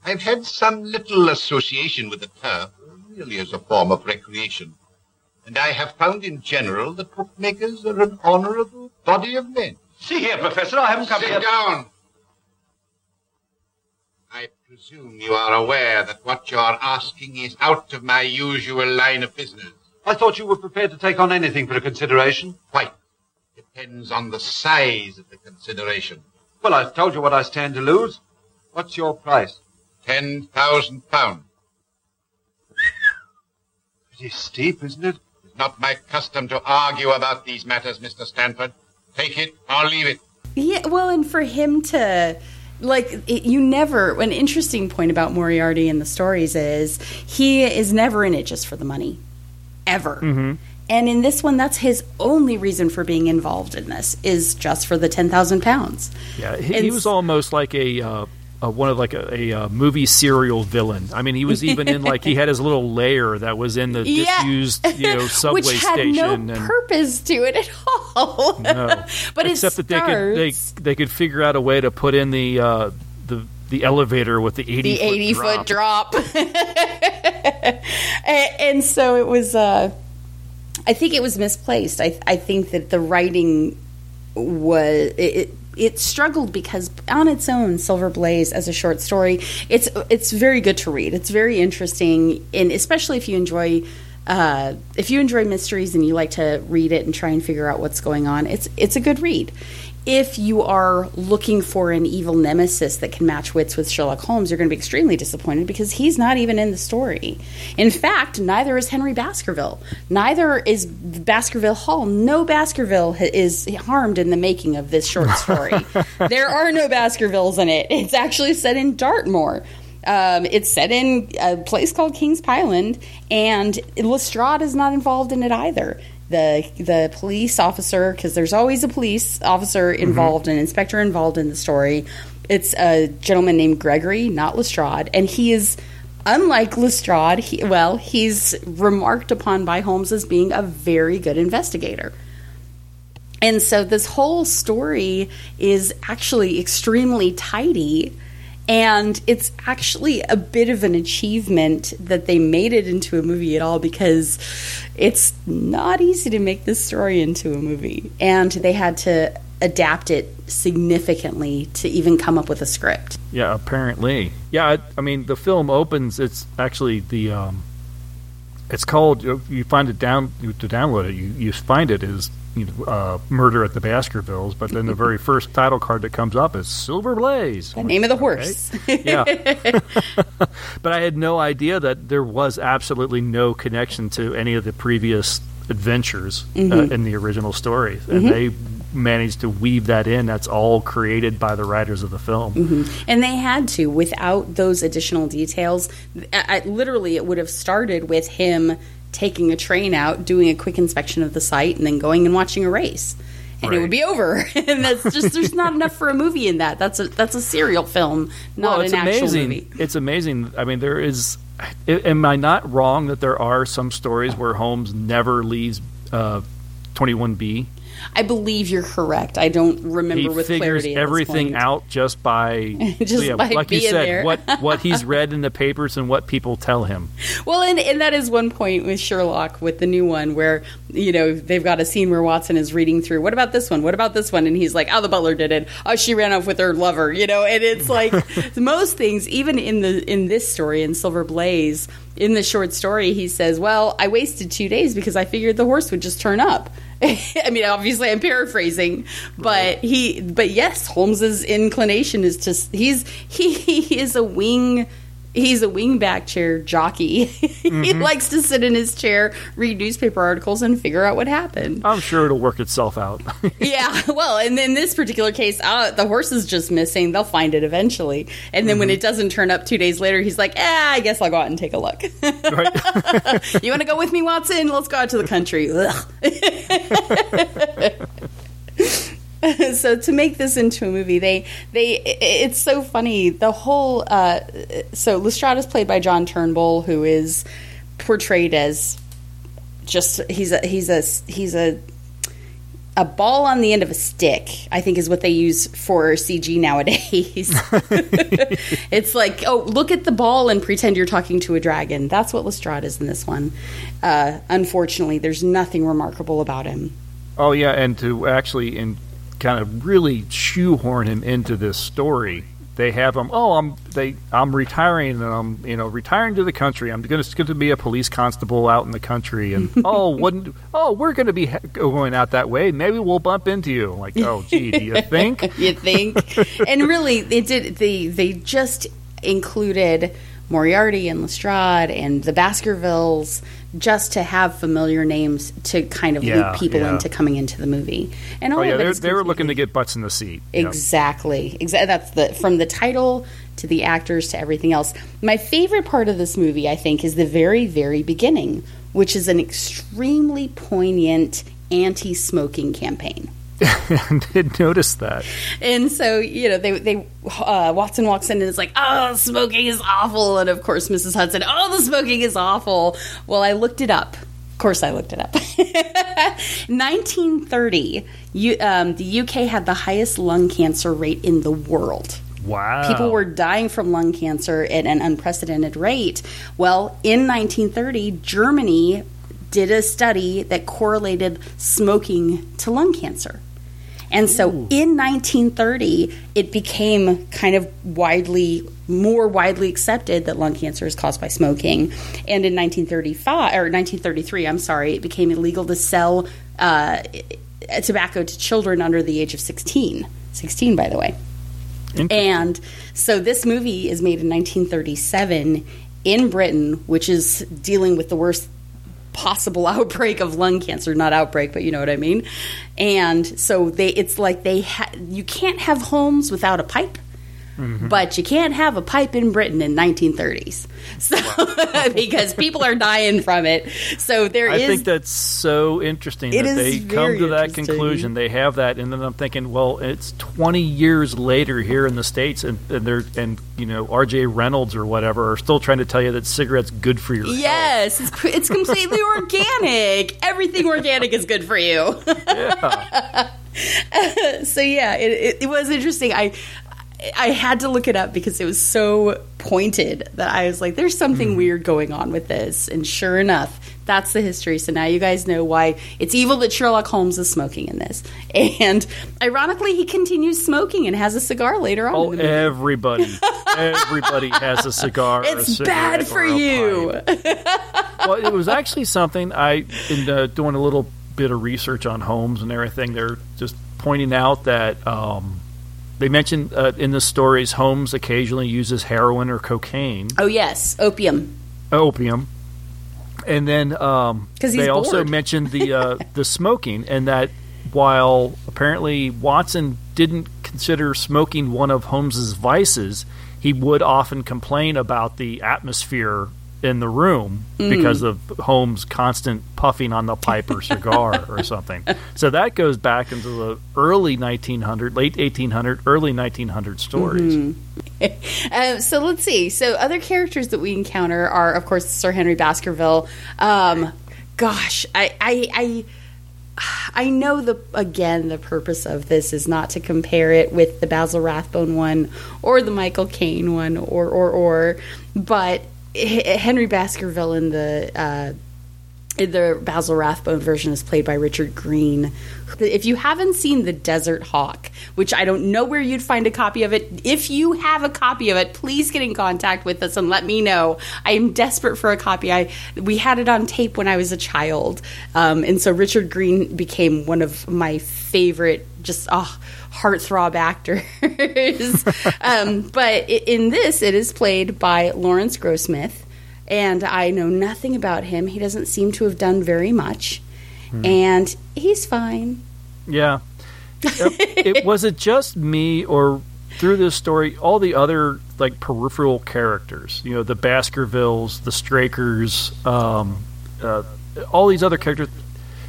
I've had some little association with the turf, really as a form of recreation. And I have found in general that bookmakers are an honorable body of men. See here, Professor, I haven't come Sit here. down. I presume you are aware that what you're asking is out of my usual line of business. I thought you were prepared to take on anything for a consideration. Quite. Depends on the size of the consideration. Well, I've told you what I stand to lose. What's your price? Ten thousand pounds. Pretty steep, isn't it? It's not my custom to argue about these matters, Mr. Stanford. Take it or leave it. Yeah, well, and for him to like it, you never an interesting point about Moriarty in the stories is he is never in it just for the money ever. Mm-hmm. And in this one, that's his only reason for being involved in this is just for the ten thousand pounds. Yeah, he, And he was almost like a, uh, a one of like a, a, uh movie serial villain. I mean, he was even in like he had his little lair that was in the Yeah. disused you know subway Which had station. no and purpose to it at all. no, but except that they could they they could figure out a way to put in the uh, the the elevator with the eighty the 80 foot drop. and, and so it was, uh, I think it was misplaced. I, I think that the writing was, it, it, struggled because on its own, Silver Blaze as a short story, it's it's very good to read. It's very interesting, and especially if you enjoy uh, if you enjoy mysteries and you like to read it and try and figure out what's going on, it's it's a good read. If you are looking for an evil nemesis that can match wits with Sherlock Holmes, you're going to be extremely disappointed because he's not even in the story. In fact, neither is Henry Baskerville. Neither is Baskerville Hall. No Baskerville is harmed in the making of this short story. there are no Baskervilles in it. It's actually set in Dartmoor. Um, it's set in a place called Kings Pyland, and Lestrade is not involved in it either. The the police officer, because there's always a police officer mm-hmm. involved, an inspector involved in the story. It's a gentleman named Gregory, not Lestrade, and he is unlike Lestrade. He, well, he's remarked upon by Holmes as being a very good investigator. And so this whole story is actually extremely tidy. And it's actually a bit of an achievement that they made it into a movie at all because it's not easy to make this story into a movie. And they had to adapt it significantly to even come up with a script. Yeah, apparently. Yeah, I, I mean, the film opens. It's actually the. Um, it's called. You find it down to download it. You you find it is you know, uh, Murder at the Baskervilles, but then the very first title card that comes up is Silver Blaze. The name of the horse. yeah. but I had no idea that there was absolutely no connection to any of the previous adventures uh, Mhm. in the original story, and Mhm. they managed to weave that in. That's all created by the writers of the film. Mhm. And they had to. Without those additional details, I, I- literally, it would have started with him taking a train out, doing a quick inspection of the site, and then going and watching a race. And it would be over. and that's just there's not enough for a movie in that. That's a that's a serial film, not well, it's an actual amazing. movie. It's amazing. I mean, there is. Am I not wrong that there are some stories where Holmes never leaves uh, Twenty One B? I believe you're correct. I don't remember He with figures clarity. everything out just by Just by like you said, there. what what he's read in the papers and what people tell him. Well, and, and that is one point with Sherlock with the new one where, you know, they've got a scene where Watson is reading through, what about this one? What about this one? And he's like, oh, the butler did it. Oh, she ran off with her lover, you know, and it's like most things, even in the in this story, in Silver Blaze, in the short story, he says, well, I wasted two days because I figured the horse would just turn up. I mean, obviously, I'm paraphrasing, but he, but yes, Holmes's inclination is to he's he, he is a wing. He's a wingback chair jockey. he Mhm. likes to sit in his chair, read newspaper articles, and figure out what happened. I'm sure it'll work itself out. yeah, well, and in this particular case, uh, the horse is just missing. They'll find it eventually, and then when Mhm. it doesn't turn up two days later, he's like, "Ah, I guess I'll go out and take a look." you want to go with me, Watson? Let's go out to the country. So to make this into a movie, they they it's so funny. The whole uh, so Lestrade is played by John Turnbull, who is portrayed as just he's a he's a he's a a ball on the end of a stick, I think is what they use for CG nowadays. it's like, oh, look at the ball and pretend you're talking to a dragon. That's what Lestrade is in this one. Uh, unfortunately, there's nothing remarkable about him. Oh yeah, and to actually and kind of really shoehorn him into this story, they have him. Oh, I'm they I'm retiring and I'm you know retiring to the country. I'm going to be a police constable out in the country. And oh, wouldn't oh we're going to be ha- going out that way. Maybe we'll bump into you. Like oh, gee, do you think? you think? and really, they did. They they just included Moriarty and Lestrade and the Baskervilles just to have familiar names to kind of Yeah, loop people yeah. into coming into the movie. And oh, all oh yeah, they, were looking to get butts in the seat. Exactly. Exactly. That's the from the title to the actors to everything else. My favorite part of this movie, I think, is the very, very beginning, which is an extremely poignant anti-smoking campaign. I did notice that. And so, you know, they they uh, Watson walks in and is like, "Oh, smoking is awful," and of course, Mrs. Hudson, "Oh, the smoking is awful." Well, I looked it up. Of course, I looked it up. 1930, you, um, the UK had the highest lung cancer rate in the world. Wow. People were dying from lung cancer at an unprecedented rate. Well, in 1930, Germany did a study that correlated smoking to lung cancer. And so in 1930, it became kind of widely, more widely accepted that lung cancer is caused by smoking. And in 1935, or 1933, I'm sorry, it became illegal to sell uh, tobacco to children under the age of 16. 16, by the way. And so this movie is made in 1937 in Britain, which is dealing with the worst possible outbreak of lung cancer not outbreak but you know what i mean? And so they it's like they ha- you can't have Holmes without a pipe Mm-hmm. but you can't have a pipe in britain in 1930s so because people are dying from it so there I is think that's so interesting It that they come to that conclusion. They have that, and then I'm thinking, well, it's 20 years later here in the states, and, and they're and you know R.J. Reynolds or whatever are still trying to tell you that cigarettes good for your Yes, it's, it's completely organic. Everything organic is good for you. yeah. so yeah, it, it, it was interesting. I I had to look it up because it was so pointed that I was like, "There's something weird going on with this." And sure enough, that's the history. So now you guys know why it's evil that Sherlock Holmes is smoking in this. And ironically, he continues smoking and has a cigar later on. Oh, in the movie. everybody, everybody has a cigar. a It's cigarette bad or for a you. well, it was actually something I, in uh, doing a little bit of research on Holmes and everything, they're just pointing out that um, they mentioned uh, in the stories Holmes occasionally uses heroin or cocaine, Oh yes, opium. opium, and then um, they also mentioned the uh, the smoking and that while apparently Watson didn't consider smoking one of Holmes's vices, he would often complain about the atmosphere in the room Mm. because of Holmes' constant puffing on the pipe or cigar or something. So that goes back into the early 1900, late 1800, early 1900 stories. Mm-hmm. Uh, so let's see. So other characters that we encounter are, of course, Sir Henry Baskerville. Um, gosh, I, I, I, I know the again the purpose of this is not to compare it with the Basil Rathbone one or the Michael Caine one or or or, but Henry Baskerville in the. Uh, the Basil Rathbone version is played by Richard Greene. If you haven't seen The Desert Hawk, which I don't know where you'd find a copy of it, if you have a copy of it, please get in contact with us and let me know. I am desperate for a copy. I we had it on tape when I was a child, um, and so Richard Greene became one of my favorite, just oh, heartthrob actors. um, but in this, it is played by Lawrence Grossmith and I know nothing about him. He doesn't seem to have done very much, and he's fine. Yeah. Yep. it was it just me or through this story all the other like peripheral characters you know the baskervilles the strakers um, uh, all these other characters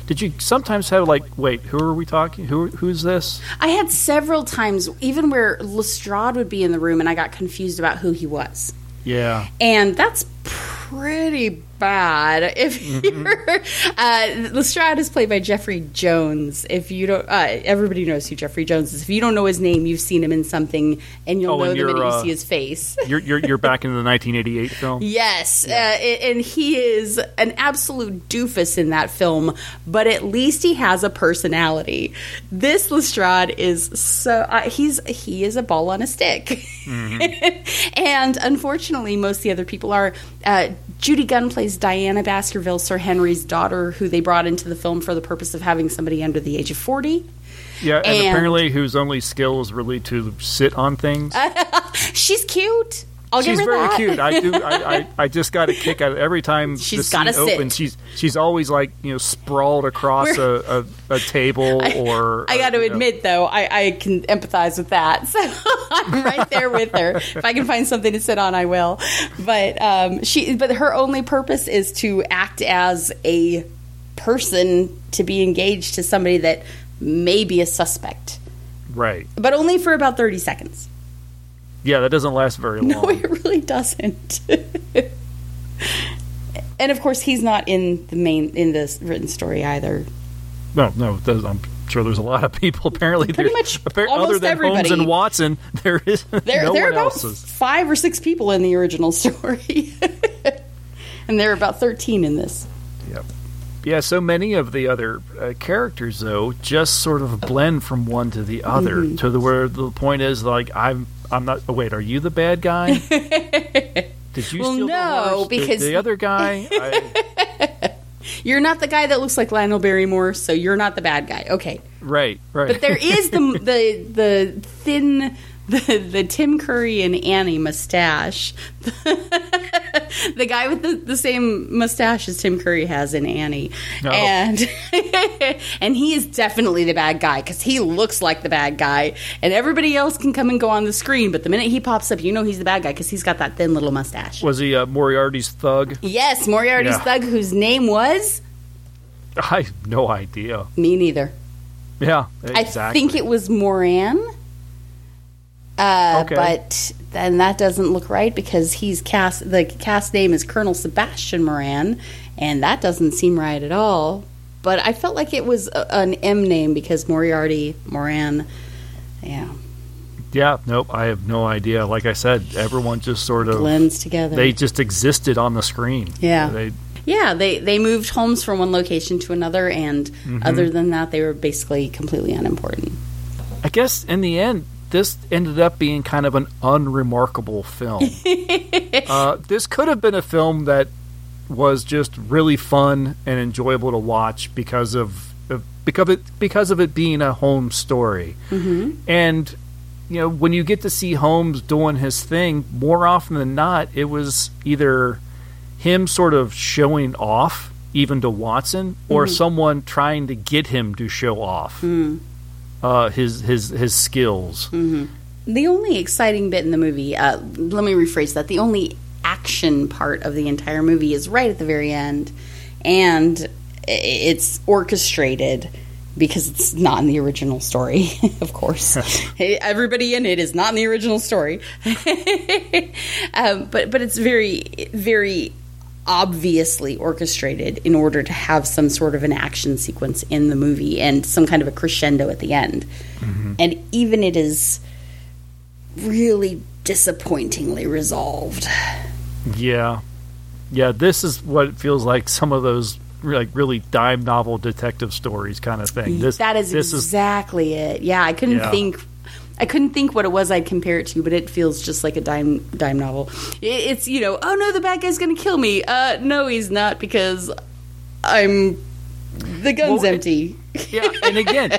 did you sometimes have like wait who are we talking who who's this I had several times, even where Lestrade would be in the room, and I got confused about who he was. yeah And that's pretty bad. If Mm-hmm. you're, uh, Lestrade is played by Jeffrey Jones. If you don't, uh, everybody knows who Jeffrey Jones is. If you don't know his name, you've seen him in something, and you'll Oh, know and the minute you're, you uh, see his face. You're, you're you're back in the 1988 film. Yes, uh, and he is an absolute doofus in that film, but at least he has a personality. This Lestrade is so uh, he's he is a ball on a stick, and unfortunately, most of the other people are. Uh, Judy Gunn plays Diana Baskerville, Sir Henry's daughter, who they brought into the film for the purpose of having somebody under the age of forty. Yeah, and, And- apparently whose only skill is really to sit on things. She's cute. I'll she's very that. cute. I do. I, I, I just got a kick out of every time She's the sit. opens. She's she's always like you know sprawled across a, a, a table or I got to you know- admit, though, I, I can empathize with that. So I'm right there with her. If I can find something to sit on, I will. But um, she, but her only purpose is to act as a person to be engaged to somebody that may be a suspect, right. but only for about thirty seconds. Yeah, that doesn't last very long. No, it really doesn't. and of course, he's not in the main in this written story either. No, no, I'm sure there's a lot of people. Apparently, Pretty much almost other than Holmes everybody. and Watson, there is There, no there are about else's. five or six people in the original story, and there are about thirteen in this. Yep. Yeah, so many of the other uh, characters though just sort of blend from one to the other Mhm. to the where the point is like I'm I'm not. Oh, wait, are you the bad guy? Did you Well, steal the no? The- because- the, other guy. I, You're not the guy that looks like Lionel Barrymore, so you're not the bad guy. Okay, right, right. but there is the the the thin. The, the Tim Curry and Annie mustache. the guy with the, the same mustache as Tim Curry has in Annie. No. And and he is definitely the bad guy because he looks like the bad guy. And everybody else can come and go on the screen, but the minute he pops up, you know he's the bad guy because he's got that thin little mustache. was he uh, Moriarty's thug? Yes, Moriarty's Yeah. thug, whose name was I have no idea. me neither. Yeah, exactly. I think it was Moran. Uh, Okay. But then that doesn't look right because he's cast. The cast name is Colonel Sebastian Moran, and that doesn't seem right at all. But I felt like it was a, an M name because Moriarty Moran. Yeah, Yeah, nope. I have no idea. Like I said, everyone just sort of blends together. They just existed on the screen. Yeah. They, yeah, they they moved Holmes from one location to another, and Mhm. other than that, they were basically completely unimportant. I guess in the end, this ended up being kind of an unremarkable film. uh, this could have been a film that was just really fun and enjoyable to watch because of, of because of it because of it being a home story. Mm-hmm. And you know, when you get to see Holmes doing his thing, more often than not, it was either him sort of showing off, even to Watson, or Mhm. someone trying to get him to show off Mm. Uh, his his his skills. hmm The only exciting bit in the movie, uh, let me rephrase that. The only action part of the entire movie is right at the very end, and it's orchestrated because it's not in the original story, of course. Everybody in it is not in the original story, um, but but it's very very obviously orchestrated in order to have some sort of an action sequence in the movie and some kind of a crescendo at the end. Mm-hmm. And even it is really disappointingly resolved. Yeah, yeah. This is what it feels like. Some of those like really dime novel detective stories kind of thing. This that is this exactly it. Yeah, I couldn't Yeah. think. I couldn't think what it was I'd compare it to, but it feels just like a dime dime novel. It's you know, oh no, the bad guy's going to kill me. Uh, no, he's not because I'm the gun's Well, it- empty. yeah, and again,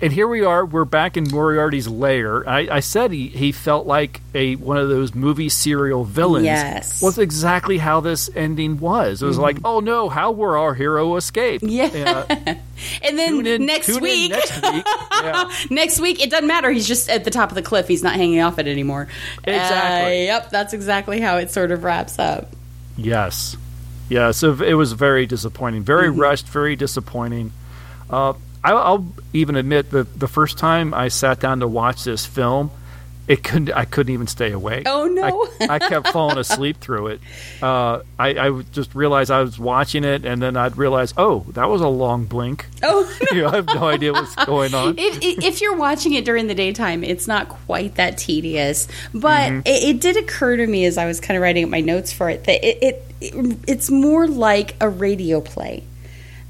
and here we are. We're back in Moriarty's lair. I, I said he, he felt like a one of those movie serial villains. Yes. was exactly how this ending was. It was Mhm. like, oh no, how will our hero escape? Yeah. and then in- next week, next week. Yeah. next week, it doesn't matter. He's just at the top of the cliff. He's not hanging off it anymore. Exactly. Uh, yep, that's exactly how it sort of wraps up. Yes. Yeah, so it was very disappointing. Very Mm-hmm. rushed, very disappointing. Uh, I'll even admit that the first time I sat down to watch this film, it couldn't. I couldn't even stay awake. Oh no! I, I kept falling asleep through it. Uh, I, I just realized I was watching it, and then I'd realize, oh, that was a long blink. Oh, you know, I have no idea what's going on. It, it, if you're watching it during the daytime, it's not quite that tedious. But Mm-hmm. it, it did occur to me as I was kind of writing up my notes for it that it it's more like a radio play.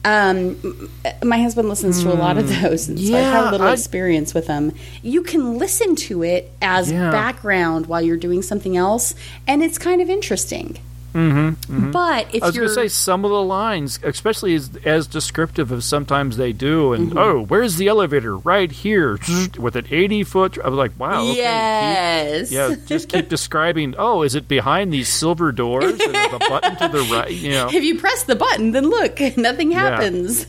Um, my husband listens to a lot of those, and so I have Hmm. Yeah, a little I- experience with them. You can listen to it as Yeah. background while you're doing something else, and it's kind of interesting. Mm-hmm, But if I was you're going to say some of the lines, especially as, as descriptive as sometimes they do, and Mm-hmm. oh, where's the elevator? Right here, with an eighty foot. I was like, wow. Okay, keep- yes, yeah, just keep describing. Oh, is it behind these silver doors? And there's a button to the right. You know, if you press the button, then look, nothing Yeah. happens.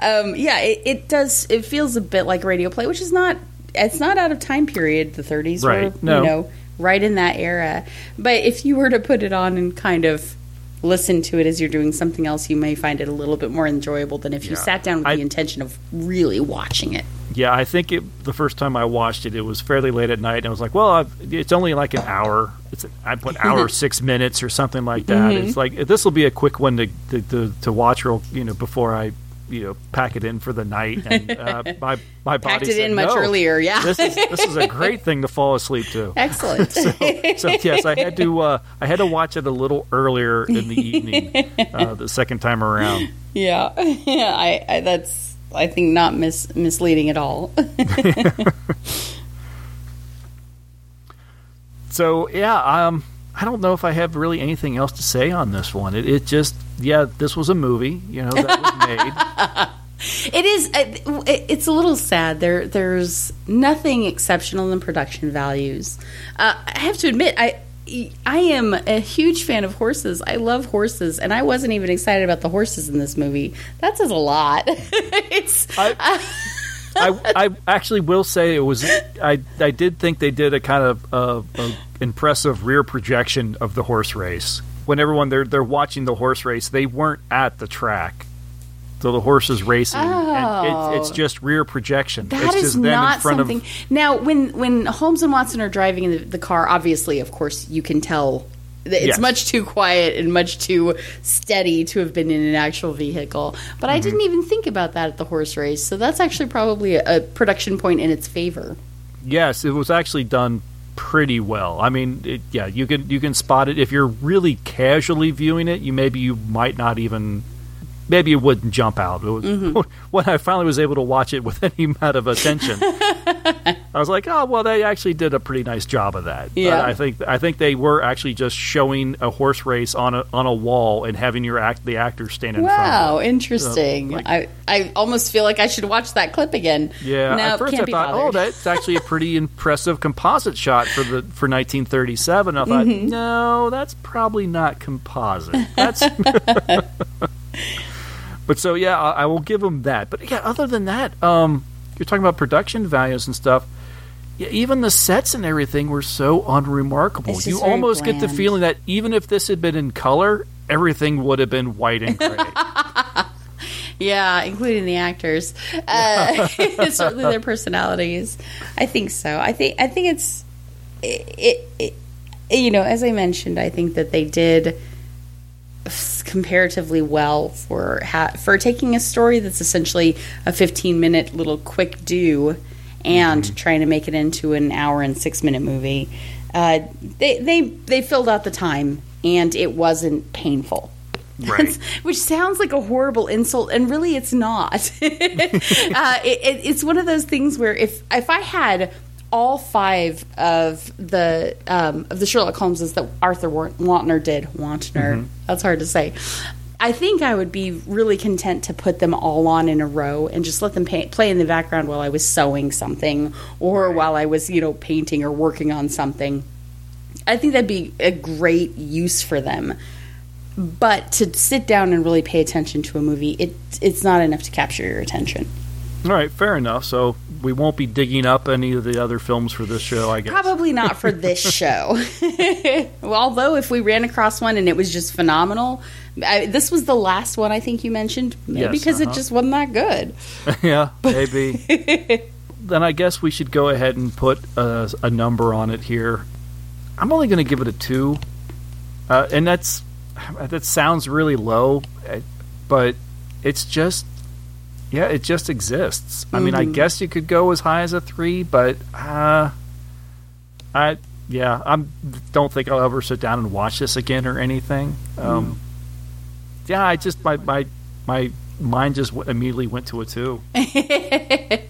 um, yeah, it, it does. It feels a bit like radio play, which is not. It's not out of time period. The 30s, Right. Were, No. you know, right in that era. But if you were to put it on and kind of listen to it as you're doing something else, you may find it a little bit more enjoyable than if you Yeah. sat down with I- the intention of really watching it. yeah. I think it, the first time I watched it, it was fairly late at night, and I was like, well, I've, it's only like an hour. It's I put hour six minutes or something like that. Mhm. It's like this will be a quick one to to, to, to watch, real you know, before I. You know, pack it in for the night, and uh, my my Packed body it said, in much "No, earlier, yeah. this is this is a great thing to fall asleep to. Excellent. so, so yes, I had to uh, I had to watch it a little earlier in the evening uh, the second time around. Yeah, yeah. I, I that's I think not mis- misleading at all. So yeah, um, I don't know if I have really anything else to say on this one. It, it just yeah, this was a movie, you know, that was made. It is. uh, it- It's a little sad. There, there's nothing exceptional in production values. Uh, I have to admit, I, I am a huge fan of horses. I love horses, and I wasn't even excited about the horses in this movie. That says a lot. it's. I, I actually will say it was. I I did think they did a kind of uh, a impressive rear projection of the horse race. When everyone they're they're watching the horse race, they weren't at the track. So the horse is racing, and it, it's Oh. just rear projection. That it's is just them in not front something. of Now, when when Holmes and Watson are driving in the, the car, obviously, of course, you can tell it's Yes. much too quiet and much too steady to have been in an actual vehicle. But I Mm-hmm. didn't even think about that at the horse race, so that's actually probably a, a production point in its favor. Yes, it was actually done pretty well. I mean, it, yeah, you can you can spot it if you're really casually viewing it. You maybe you might not even maybe it wouldn't jump out. It was, Mm-hmm. When I finally was able to watch it with any amount of attention, I was like, oh well, they actually did a pretty nice job of that. Yeah. I, I think I think they were actually just showing a horse race on a on a wall and having your act the actors stand in front. Wow, of it. interesting. So, like- I I almost feel like I should watch that clip again. Yeah, no, at first I thought, bothered. oh, that's actually a pretty impressive composite shot for the for 1937. I thought, Mhm. no, that's probably not composite. That's. but so yeah, I, I will give them that. But yeah, other than that, um, you're talking about production values and stuff. Even the sets and everything were so unremarkable. You almost get the feeling that even if this had been in color, everything would have been white and gray. Yeah, including the actors. Uh, certainly their personalities. I think so. I think I think it's it, it, it you know, as I mentioned, I think that they did comparatively well for ha- for taking a story that's essentially a 15 minute little quick do and trying to make it into an hour and 6 minute movie. Uh, they they they filled out the time and it wasn't painful. Right. Which sounds like a horrible insult, and really, it's not. uh, it, it, it's one of those things where if if I had all five of the um, of the Sherlock Holmeses that Arthur Wa- Wontner did, Wontner, Mhm. that's hard to say. I think I would be really content to put them all on in a row and just let them pay, play in the background while I was sewing something or while I was, you know, painting or working on something. I think that'd be a great use for them. But to sit down and really pay attention to a movie, it it's not enough to capture your attention. All right, fair enough. So we won't be digging up any of the other films for this show, I guess. Probably not for this show. well, although if we ran across one and it was just phenomenal, I, this was the last one I think you mentioned, maybe Yes, because uh-huh. it just wasn't that good. yeah, maybe. then I guess we should go ahead and put a, a number on it here. I'm only going to give it a two, uh, and that's that sounds really low, uh, but it's just yeah, it just exists. I mean, I Mhm. guess you could go as high as a three, but uh, I yeah, I'm don't think I'll ever sit down and watch this again or anything. Um, Yeah, I just my my my mind just w- immediately went to a two.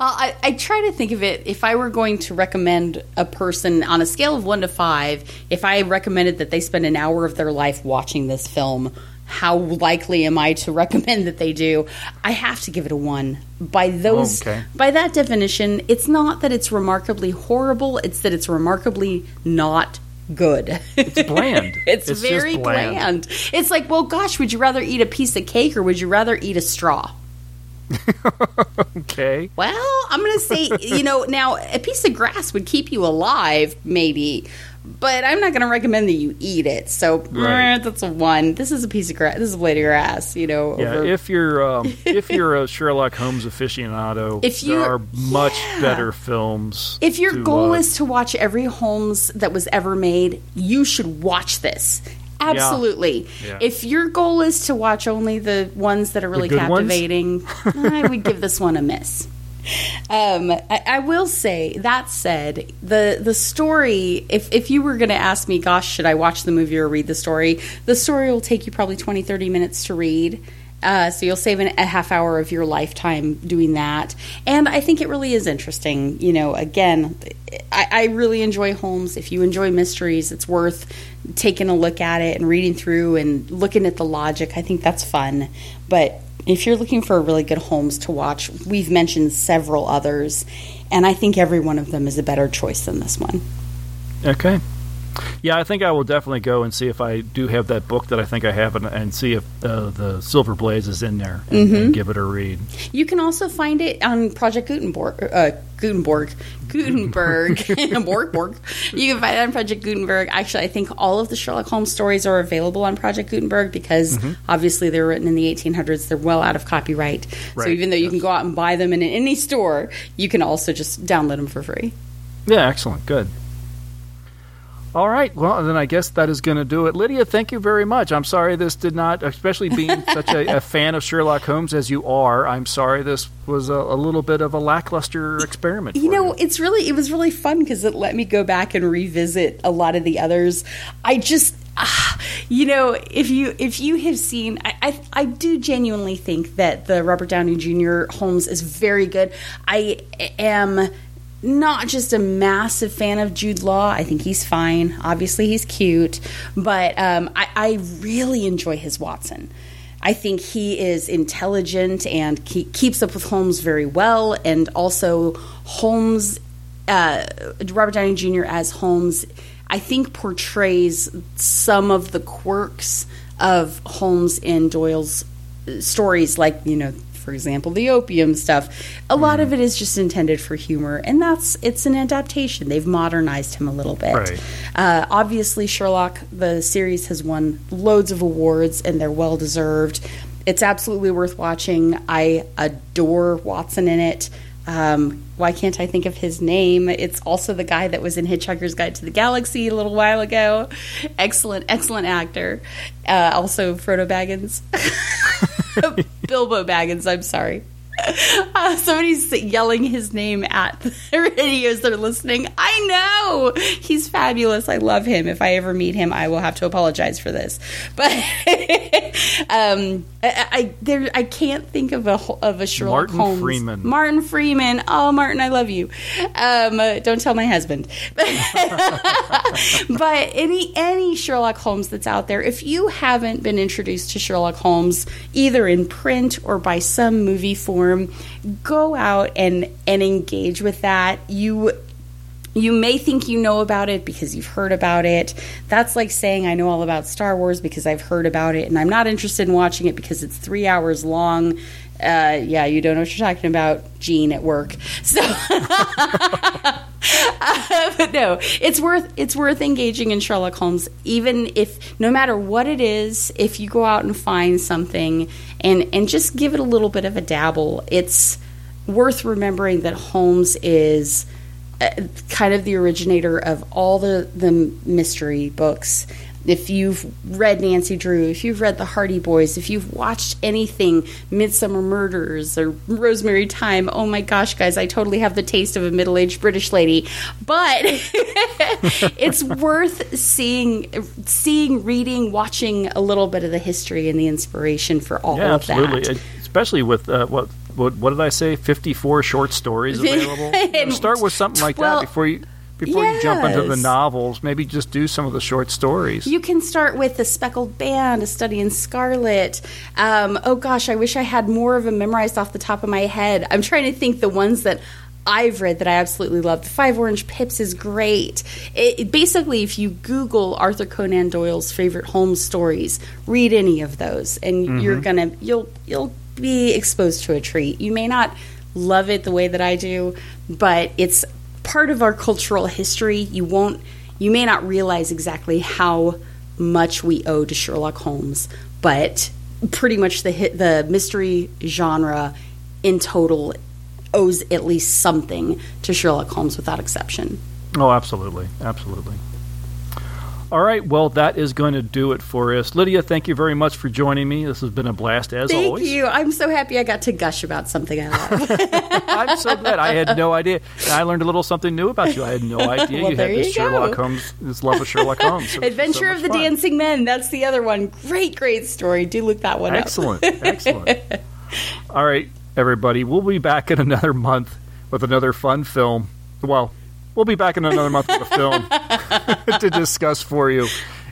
Uh, I, I try to think of it if I were going to recommend a person on a scale of one to five, if I recommended that they spend an hour of their life watching this film, how likely am I to recommend that they do? I have to give it a one. By those, Okay. by that definition, it's not that it's remarkably horrible; it's that it's remarkably not good. It's bland. it's, It's very bland. bland. It's like, well, gosh, would you rather eat a piece of cake or would you rather eat a straw? Okay. Well, I'm going to say, you know, now a piece of grass would keep you alive, maybe, but I'm not going to recommend that you eat it. So Right. that's a one. This is a piece of grass. This is a blade of grass, you know. Yeah, over- if you're um, if you're a Sherlock Holmes aficionado, If you- there are much yeah. better films. if your to, goal uh, is to watch every Holmes that was ever made, you should watch this. Absolutely. Yeah. If your goal is to watch only the ones that are really captivating, I would give this one a miss. Um, I, I will say that said, the the story. If if you were going to ask me, gosh, should I watch the movie or read the story? The story will take you probably 20, 30 minutes to read. Uh, so you'll save an, a half hour of your lifetime doing that, and I think it really is interesting. You know, again, I, I really enjoy Holmes. If you enjoy mysteries, it's worth taking a look at it and reading through and looking at the logic. I think that's fun. But if you're looking for a really good Holmes to watch, we've mentioned several others, and I think every one of them is a better choice than this one. Okay. Yeah, I think I will definitely go and see if I do have that book that I think I have, and, and see if uh, the Silver Blaze is in there, and, Mhm. and give it a read. You can also find it on Project Gutenberg. Uh, Gutenberg. Gutenberg. Borg, Borg. You can find it on Project Gutenberg. Actually, I think all of the Sherlock Holmes stories are available on Project Gutenberg because Mhm. obviously they were written in the 1800s. They're well out of copyright. So even though you can go out and buy them in any store, you can also just download them for free. Yeah, excellent. Good. All right. Well, then I guess that is going to do it. Lydia, thank you very much. I'm sorry this did not, especially being such a, a fan of Sherlock Holmes as you are, I'm sorry this was a, a little bit of a lackluster experiment. You know, it's really it was really fun because it let me go back and revisit a lot of the others. I just ah, you know, if you if you have seen I, I I do genuinely think that the Robert Downey Jr. Holmes is very good. I am not just a massive fan of Jude Law. I think he's fine. Obviously, he's cute, but um, I, I really enjoy his Watson. I think he is intelligent and ke- keeps up with Holmes very well, and also Holmes, uh, Robert Downey Jr. as Holmes, I think portrays some of the quirks of Holmes in Doyle's uh, stories, like you know, for example, the opium stuff. A lot of it is just intended for humor, and that's it's an adaptation. They've modernized him a little bit. Right. Uh, obviously, Sherlock, the series has won loads of awards, and they're well deserved. It's absolutely worth watching. I adore Watson in it. Um, why can't I think of his name? It's also the guy that was in Hitchhiker's Guide to the Galaxy a little while ago. Excellent, excellent actor. Uh, also, Frodo Baggins. Bilbo Baggins, I'm sorry. Uh, somebody's yelling his name at the radios they're listening. I know he's fabulous. I love him. If I ever meet him, I will have to apologize for this. But um, I, I there I can't think of a of a Sherlock Martin Holmes. Freeman. Martin Freeman. Oh, Martin, I love you. Um, uh, don't tell my husband. but any any Sherlock Holmes that's out there, if you haven't been introduced to Sherlock Holmes either in print or by some movie form, go out and and engage with that. You you may think you know about it because you've heard about it. That's like saying I know all about Star Wars because I've heard about it and I'm not interested in watching it because it's three hours long. Uh, yeah, you don't know what you're talking about, Gene at work. So, uh, but no, it's worth it's worth engaging in Sherlock Holmes, even if no matter what it is. If you go out and find something and and just give it a little bit of a dabble, it's worth remembering that Holmes is kind of the originator of all the the mystery books. If you've read Nancy Drew, if you've read The Hardy Boys, if you've watched anything Midsomer Murders or Rosemary Thyme, oh my gosh, guys, I totally have the taste of a middle aged British lady. But it's worth seeing, seeing, reading, watching a little bit of the history and the inspiration for all yeah, of absolutely. that. Especially with uh, what, what what did I say? Fifty four short stories available. You know, start with something like Well, that before you before you jump into the novels. Maybe just do some of the short stories. You can start with The Speckled Band, A Study in Scarlet. Um, oh gosh, I wish I had more of them memorized off the top of my head. I'm trying to think the ones that I've read that I absolutely love. The Five Orange Pips is great. It, it- basically, if you Google Arthur Conan Doyle's favorite Holmes stories, read any of those, and you're Mhm. gonna you'll you'll be exposed to a treat. You may not love it the way that I do, but it's part of our cultural history. You won't you may not realize exactly how much we owe to Sherlock Holmes, but pretty much the hit, the mystery genre in total owes at least something to Sherlock Holmes without exception. Oh, absolutely, absolutely. All right, well, that is going to do it for us. Lydia, thank you very much for joining me. This has been a blast as Thank always. Thank you. I'm so happy I got to gush about something I love. I'm so glad. I had no idea. And I learned a little something new about you. I had no idea Well, you had this you Sherlock go. Holmes, this love of Sherlock Holmes. Adventure so of the fun. Dancing Men. That's the other one. Great, great story. Do look that one Excellent, up. Excellent. Excellent. All right, everybody, we'll be back in another month with another fun film. Well, we'll be back in another month with a film to discuss for you.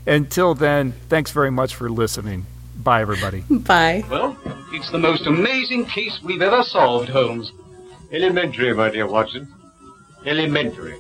Until then, thanks very much for listening. Bye, everybody. Bye. Well, it's the most amazing case we've ever solved, Holmes. Elementary, my dear Watson. Elementary.